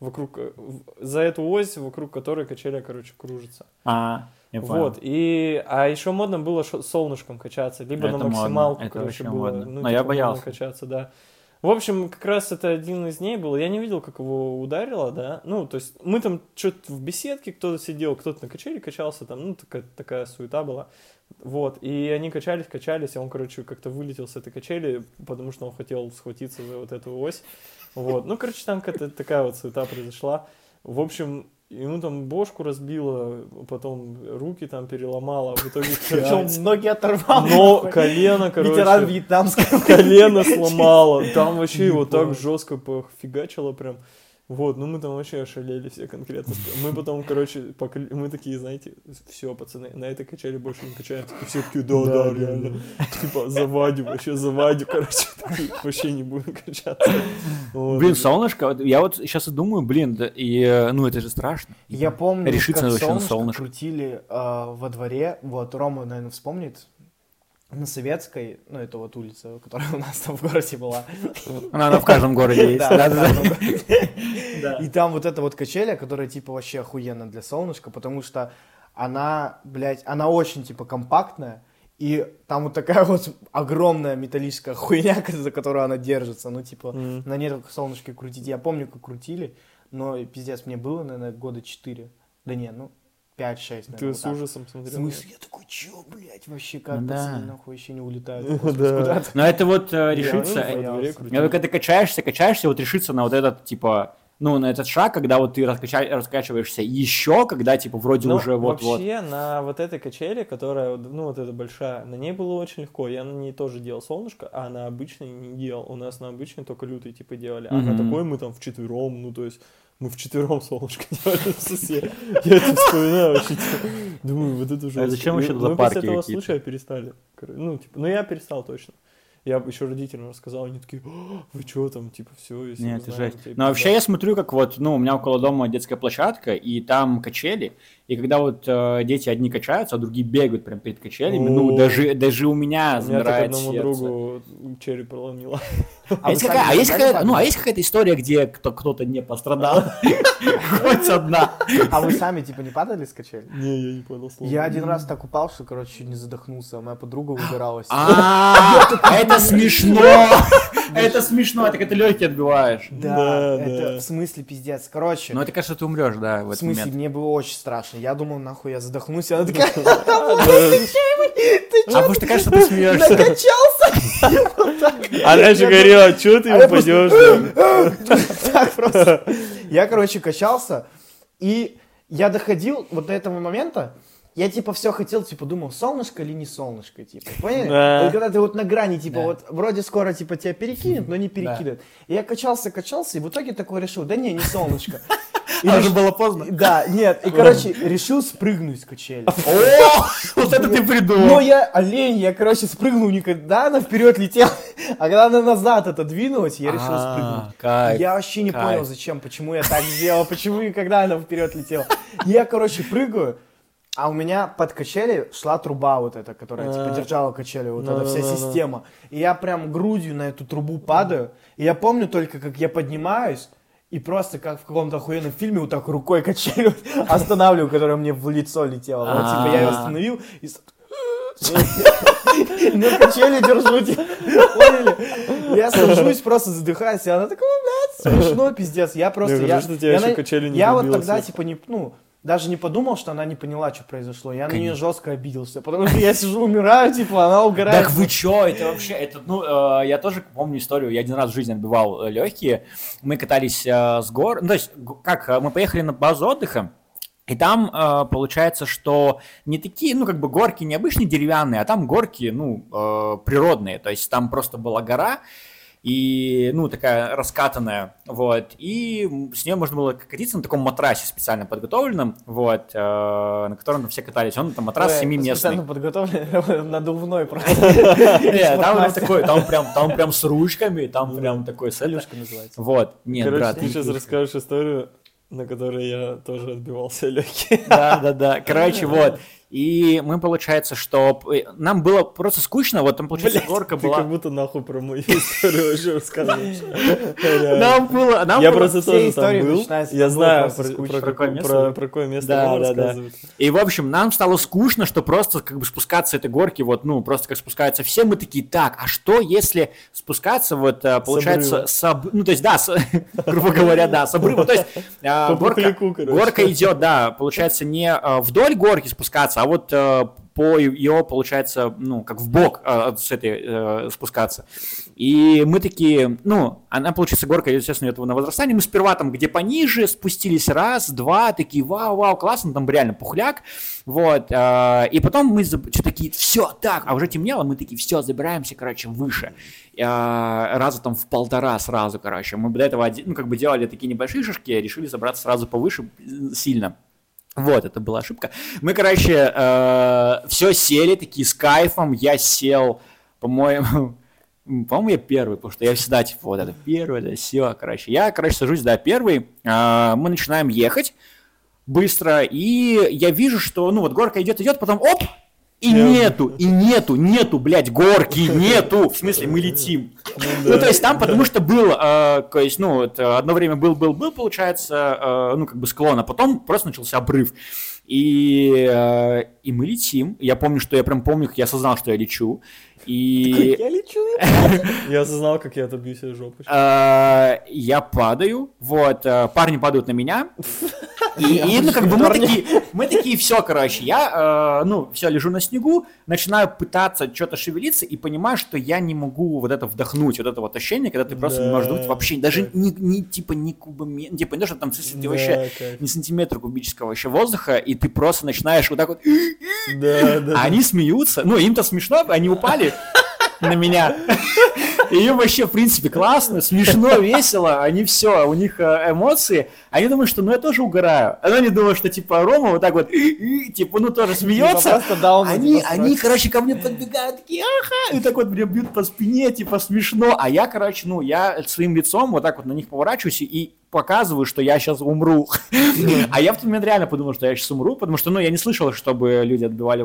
вокруг, э, за эту ось, вокруг которой качеля, короче, кружится. А, я понял. Вот, и, а еще модно было солнышком качаться, либо Это на модно, максималку, это короче, вообще было. модно. Ну, Но типа, я модно боялся. качаться, да. В общем, как раз это один из дней был. Я не видел, как его ударило, да. Ну, то есть мы там что-то в беседке, кто-то сидел, кто-то на качеле качался, там, ну, такая, такая суета была. Вот, и они качались, качались, и он, короче, как-то вылетел с этой качели, потому что он хотел схватиться за вот эту ось. Вот, ну, короче, там какая-то такая вот суета произошла. В общем, ему там бошку разбило, потом руки там переломало, в итоге Причем ноги оторвал. но колено, короче, Ветеран вьетнамского. колено сломало. Там вообще его так жестко пофигачило прям. Вот, ну мы там вообще ошалели все конкретно. Мы потом, короче, покля- мы такие, знаете, все, пацаны, на этой качели больше не качаемся. И все такие, да, да, реально. Типа, за Вадю, вообще за Вадю, короче, такие, вообще не будем качаться. Вот. Блин, солнышко, я вот сейчас и думаю, блин, да, и, э, ну, это же страшно. Я помню, Решиться как солнышко, солнышко. крутили э, во дворе. Вот, Рома, наверное, вспомнит. На Советской, ну, это вот улица, которая у нас там в городе была. Она, она в каждом городе есть. Да, каждом городе. И там вот эта вот качеля, которая, типа, вообще охуенно для солнышка, потому что она, блядь, она очень, типа, компактная, и там вот такая вот огромная металлическая хуйня, за которую она держится. Ну, типа, Мгм. на ней только солнышки крутить. Я помню, как крутили, но, пиздец, мне было, наверное, года 4. Да не, ну, 5-6, наверное. Ты вот с так. ужасом В смотрел? смысле? Я такой, чё, блядь, вообще как Ну да. пацаны нахуй еще не улетают Ну куда-то? Но это вот э, Я, решиться, ну, боялся. дворе Я крутил. говорю, когда ты качаешься, качаешься, вот решиться на вот этот, типа, ну, на этот шаг, когда вот ты раскача- раскачиваешься еще, когда, типа, вроде Ну, уже вот-вот. Вообще, на вот этой качели, которая, ну, вот эта большая, на ней было очень легко. Я на ней тоже делал солнышко, а на обычной не делал. У нас на обычной только лютый, типа, делали. А на Мгм. такой мы там вчетвером, ну, то есть, мы вчетвером солнышко делали. В смысле, Я это вспоминаю вообще. типа, Думаю, вот это уже... А зачем вообще туда Мы парки после этого случая перестали. Ну, типа, ну, я перестал точно. Я еще родителям рассказал, они такие, «А, вы что там, типа, все, если Нет, это жесть. Но вообще пизда». я смотрю, как вот, ну, у меня около дома детская площадка, и там качели, и когда вот э, дети одни качаются, а другие бегают прям перед качелями, ну, О. даже, даже у меня замирает одному сердце. другу череп проломило. А, есть сами какая- а какая-то, ну, а есть какая-то история, где кто- кто-то не пострадал? Хоть одна. А вы сами, типа, не падали с качели? Не, я не понял слова. Я один раз так упал, что, короче, чуть не задохнулся, а моя подруга выбиралась. А, это смешно! Это смешно, так это легкие отбиваешь. Да, это в смысле пиздец. Короче, Ну, это кажется, ты умрешь, да, в смысле, мне было очень страшно. Я думал, нахуй я задохнусь, она такая, ты А потому что кажется, ты смеешься. накачался? Она же говорила, что ты А упадешь? Так просто. Я, короче, качался, и я доходил вот до этого момента, я, типа, все хотел, типа, думал, солнышко или не солнышко, типа, поняли? Да. Вот когда ты вот на грани, типа, Да. вот вроде скоро, типа, тебя перекинет, но не перекинет. И я качался, качался, и в итоге такой решил, да не, не солнышко. И А реш- уже было поздно. Да, нет, и, короче, решил спрыгнуть с качели. О, вот это ты Но придумал. я олень, я, короче, спрыгнул никогда, она вперед летела, а когда она назад отодвинулась, я решил А, спрыгнуть. кайф. Я вообще не кайф. понял, зачем, почему я так сделал, почему и когда она вперед летела. Я, короче, прыгаю, а у меня под качели шла труба вот эта, которая, типа, А. держала качели, вот эта вся система. И я прям грудью на эту трубу падаю, и я помню только, как я поднимаюсь, и просто как в каком-то охуенном фильме вот так рукой качель вот останавливаю, которая мне в лицо летела. Вот, типа, я ее А. остановил и... На качели держу, типа, поняли? Я сажусь, просто задыхаюсь, и она такая, блядь, смешно, пиздец. Я просто, Я я, говорю, что тебя я еще на- качели не я вот тогда, типа, не, ну, даже не подумал, что она не поняла, что произошло. Я на нее жестко обиделся, потому что я сижу, умираю, типа, она угорает. Так вы чё, это вообще, это, ну, э, я тоже помню историю, я один раз в жизни отбивал легкие, мы катались э, с гор, ну, то есть, как, э, мы поехали на базу отдыха, и там э, получается, что не такие, ну, как бы горки не обычные деревянные, а там горки, ну, э, природные, то есть там просто была гора, и, ну, такая раскатанная, вот, и с нее можно было катиться на таком матрасе специально подготовленном, вот, э, на котором все катались, он там матрас семиместный. Специально подготовлен, надувной просто. Нет, там такой, там прям, там прям с ручками, там прям такой с Илюшка называется. Вот, нет, Короче, брат. ты сейчас расскажешь историю, на которой я тоже отбивался легкие. Да, да, да. Короче, вот. И мы, получается, что э, нам было просто скучно, вот там, получается, горка Ты как была... будто нахуй про мою историю рассказываешь. Реально. Нам было... Нам Я было- просто тоже там был. Я знаю про какое место? Да, да, да. И, в общем, нам стало скучно, что просто как бы спускаться этой горки, вот, ну, просто как спускаются все, мы такие, так, а что если спускаться, вот, э, получается, с ну, то есть, да, грубо говоря, да, с обрыва, то есть, э, горка, идет, да, получается, не вдоль горки спускаться, а вот э, по ее, получается, ну, как в бок э, с этой э, спускаться. И мы такие, ну, она, получается, горка, естественно, идет на возрастание. Мы сперва там, где пониже, спустились раз, два, такие, вау, вау, классно, там реально пухляк. Вот. э, и потом мы что такие, все, так, а уже темнело, мы такие, все, забираемся, короче, выше. Э, раза там в полтора сразу, короче. Мы до этого, ну, как бы делали такие небольшие шажки, а решили забраться сразу повыше сильно. Вот, это была ошибка. Мы, короче, все сели такие с кайфом. Я сел, по-моему, по-моему, я первый, потому что я всегда, типа, вот это первый, это все, короче. Я, короче, сажусь, да, первый. а, мы начинаем ехать быстро, и я вижу, что, ну, вот горка идет, идет, потом, оп, и Я- нету, и нету, нету, блядь, горки, нету. В смысле, мы летим. Ну, то есть там, потому что был, э, то есть, ну, вот, э, одно время был, был, был, получается, э, ну, как бы склон, а потом просто начался обрыв. И, и мы летим. Я помню, что я прям помню, как я осознал, что я лечу. И Я лечу. Я осознал, как я отобью себе жопу. э, я падаю, вот, э, парни падают на меня. И, и, ну, как бы мы такие, мы такие, все, короче, я, э, ну, все, лежу на снегу, начинаю пытаться что-то шевелиться и понимаю, что я не могу вот это вдохнуть, вот это вот ощущение, когда ты просто не можешь вдохнуть вообще, даже да. ни, ни, типа, ни кубометра, типа, не то, что там, ты вообще кайф. ни сантиметра кубического вообще воздуха, и ты просто начинаешь вот так вот, Да, да. а они смеются, ну, им-то смешно, они упали на меня. И им вообще, в принципе, классно, смешно, весело, они все, у них э, эмоции. Они думают, что ну я тоже угораю. А они думают, что типа Рома вот так вот, типа, ну тоже смеется. просто даун, Они, типа, они, короче, ко мне подбегают, такие, ага, и так вот меня бьют по спине, типа, смешно. А я, короче, ну, я своим лицом вот так вот на них поворачиваюсь и показываю, что я сейчас умру. А я в тот момент реально подумал, что я сейчас умру, потому что, ну, я не слышал, чтобы люди отбивали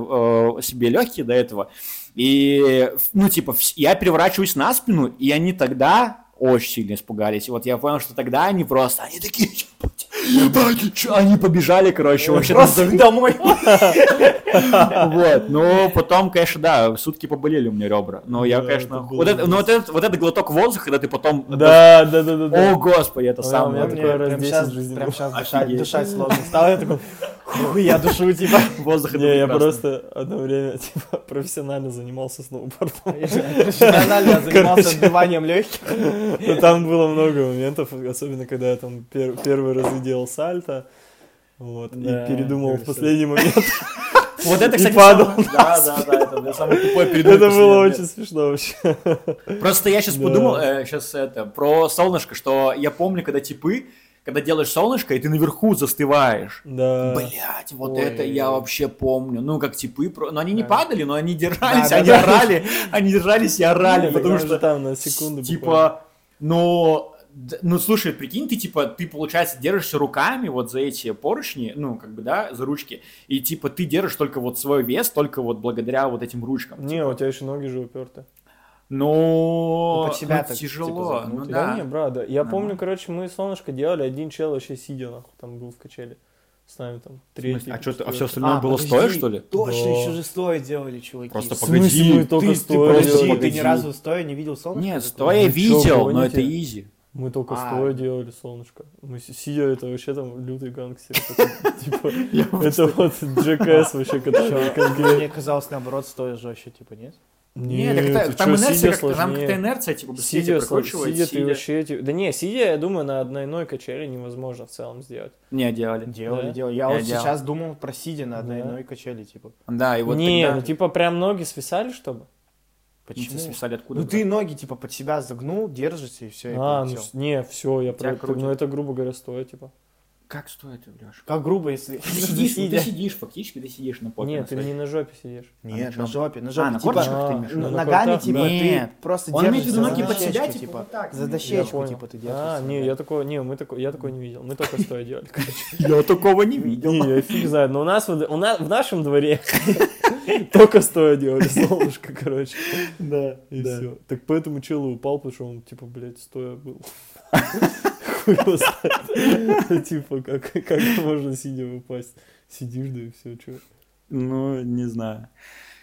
э, себе легкие до этого. И, ну, типа, я переворачиваюсь на спину, и они тогда очень сильно испугались. И вот я понял, что тогда они просто, они такие, «Ебать, ебать, чё?» они побежали, короче, вообще Просто домой. вот, ну, потом, конечно, да, сутки поболели у меня ребра. Но я, конечно, вот, это, ну, вот, этот, вот этот глоток воздуха, когда ты потом... Да, да, да, да. О, господи, это самое... меня такое раз Прям 10 сейчас, в жизни прям было. сейчас дышать, сложно стало. Я такой, «Фу, я душу, типа. Воздух Не, я просто одно время типа профессионально занимался сноубордом. Профессионально занимался отбиванием легких. Но там было много моментов, особенно когда я там пер- первый раз делал сальто. Вот, и передумал в последний момент. Вот это, кстати, падал. Да, да, да, это самый тупой передумок Это было очень смешно вообще. Просто я сейчас подумал, сейчас это, про солнышко, что я помню, когда типы, когда делаешь солнышко, и ты наверху застываешь. Да. Блять, вот Ой. это я вообще помню. Ну, как типы, но они не Да. падали, но они держались, Да, да, они да. орали, они держались и орали, Ну, потому что там на секунду. Типа, но... Ну, слушай, прикинь, ты, типа, ты, получается, держишься руками вот за эти поручни, ну, как бы, да, за ручки, и, типа, ты держишь только вот свой вес, только вот благодаря вот этим ручкам. Не, у тебя еще ноги же уперты. Но Ну, под себя ну, так, тяжело, типа, ну да. Да не, брат, да. Я Нормально. помню, короче, мы солнышко делали, один чел вообще сидя, нахуй, там был в качеле. С нами там третий. а что, а все остальное А, было подожди. стоя, что ли? Точно, Да. еще же стоя делали, чуваки. Просто В погоди, смысле, мы только Ты, ты стоя подожди, делали? ты погоди. ни разу стоя не видел солнышко? Нет, такое? стоя чё, видел, но это изи. Мы только А. стоя делали солнышко. Мы си- сидя, это вообще там лютый гангстер. Типа, это вот Джекс вообще, который. Мне казалось, наоборот, стоя жестче, типа, нет? Нет, так ты это- там чё, инерция, сидя как-то, там сложнее. как-то инерция, типа, быстрее Сидя, прокручивает. сидя, ты сидя. вообще... ти- Да не, сидя, я думаю, на одной качели невозможно в целом сделать. Не, делали. Делали, Да? делали. Я Я вот делал. сейчас думал про сидя на Да. одной качели, типа. Да, и вот не, тогда... ну типа прям ноги свисали, чтобы? Почему? Ну, свисали откуда? Ну ты ноги, типа, под себя загнул, держишься и все, и А, ну полетел. с- не, все, я про... Ну это, грубо говоря, стоя, типа. Как стоит, Леш? Как грубо, если Ты сидишь, ну, ты сидишь, фактически ты сидишь на попе. Нет, на ты не на жопе сидишь. Нет, А, на на жопе, на А, жопе. на типа, корточках ты а, имеешь в н- виду? на ногами, кортах, типа, ты Нет. просто Он имеет в виду ноги за под себя, дощечку, типа, вот так, За дощечку, типа, ты А, держишься. не, да. я такого, не, мы такого, я такого не видел. Мы только стоя делали, короче. Я такого не видел. Не, я фиг знает, но у нас, вот- у нас в нашем дворе только стоя делали солнышко, короче. Да, И все. Так поэтому челу упал, потому что он, типа, блядь, стоя был. Знает. Типа, как, как можно сидя упасть? Сидишь, да и все, что. Ну, не знаю.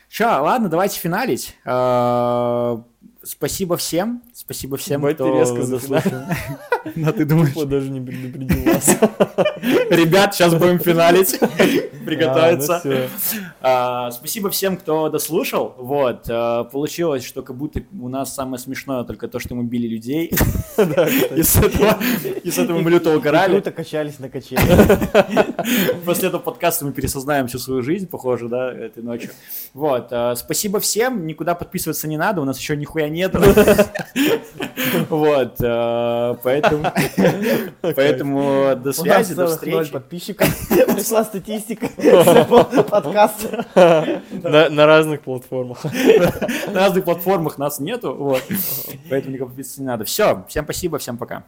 Че, ладно, давайте финалить. Спасибо всем. Спасибо всем, Ебать, кто ты резко дослушал. Ну, ты думаешь, Тупо даже не предупредил вас. ребят, сейчас будем финалить. А, Приготовиться. ну всё. А, Спасибо всем, кто дослушал. Вот, а, получилось, что как будто у нас самое смешное только то, что мы били людей. Да, И с этого, и с этого мы люто угорали. круто качались на качели. После этого подкаста мы пересознаем всю свою жизнь, похоже, да, этой ночью. Вот, э, спасибо всем, никуда подписываться не надо, у нас еще нихуя монету. Вот, э, поэтому, поэтому до связи, до встречи. подписчиков. Пришла статистика подкаста. На разных платформах. На разных платформах нас нету, вот. Поэтому никакого подписываться не надо. Все, всем спасибо, всем пока.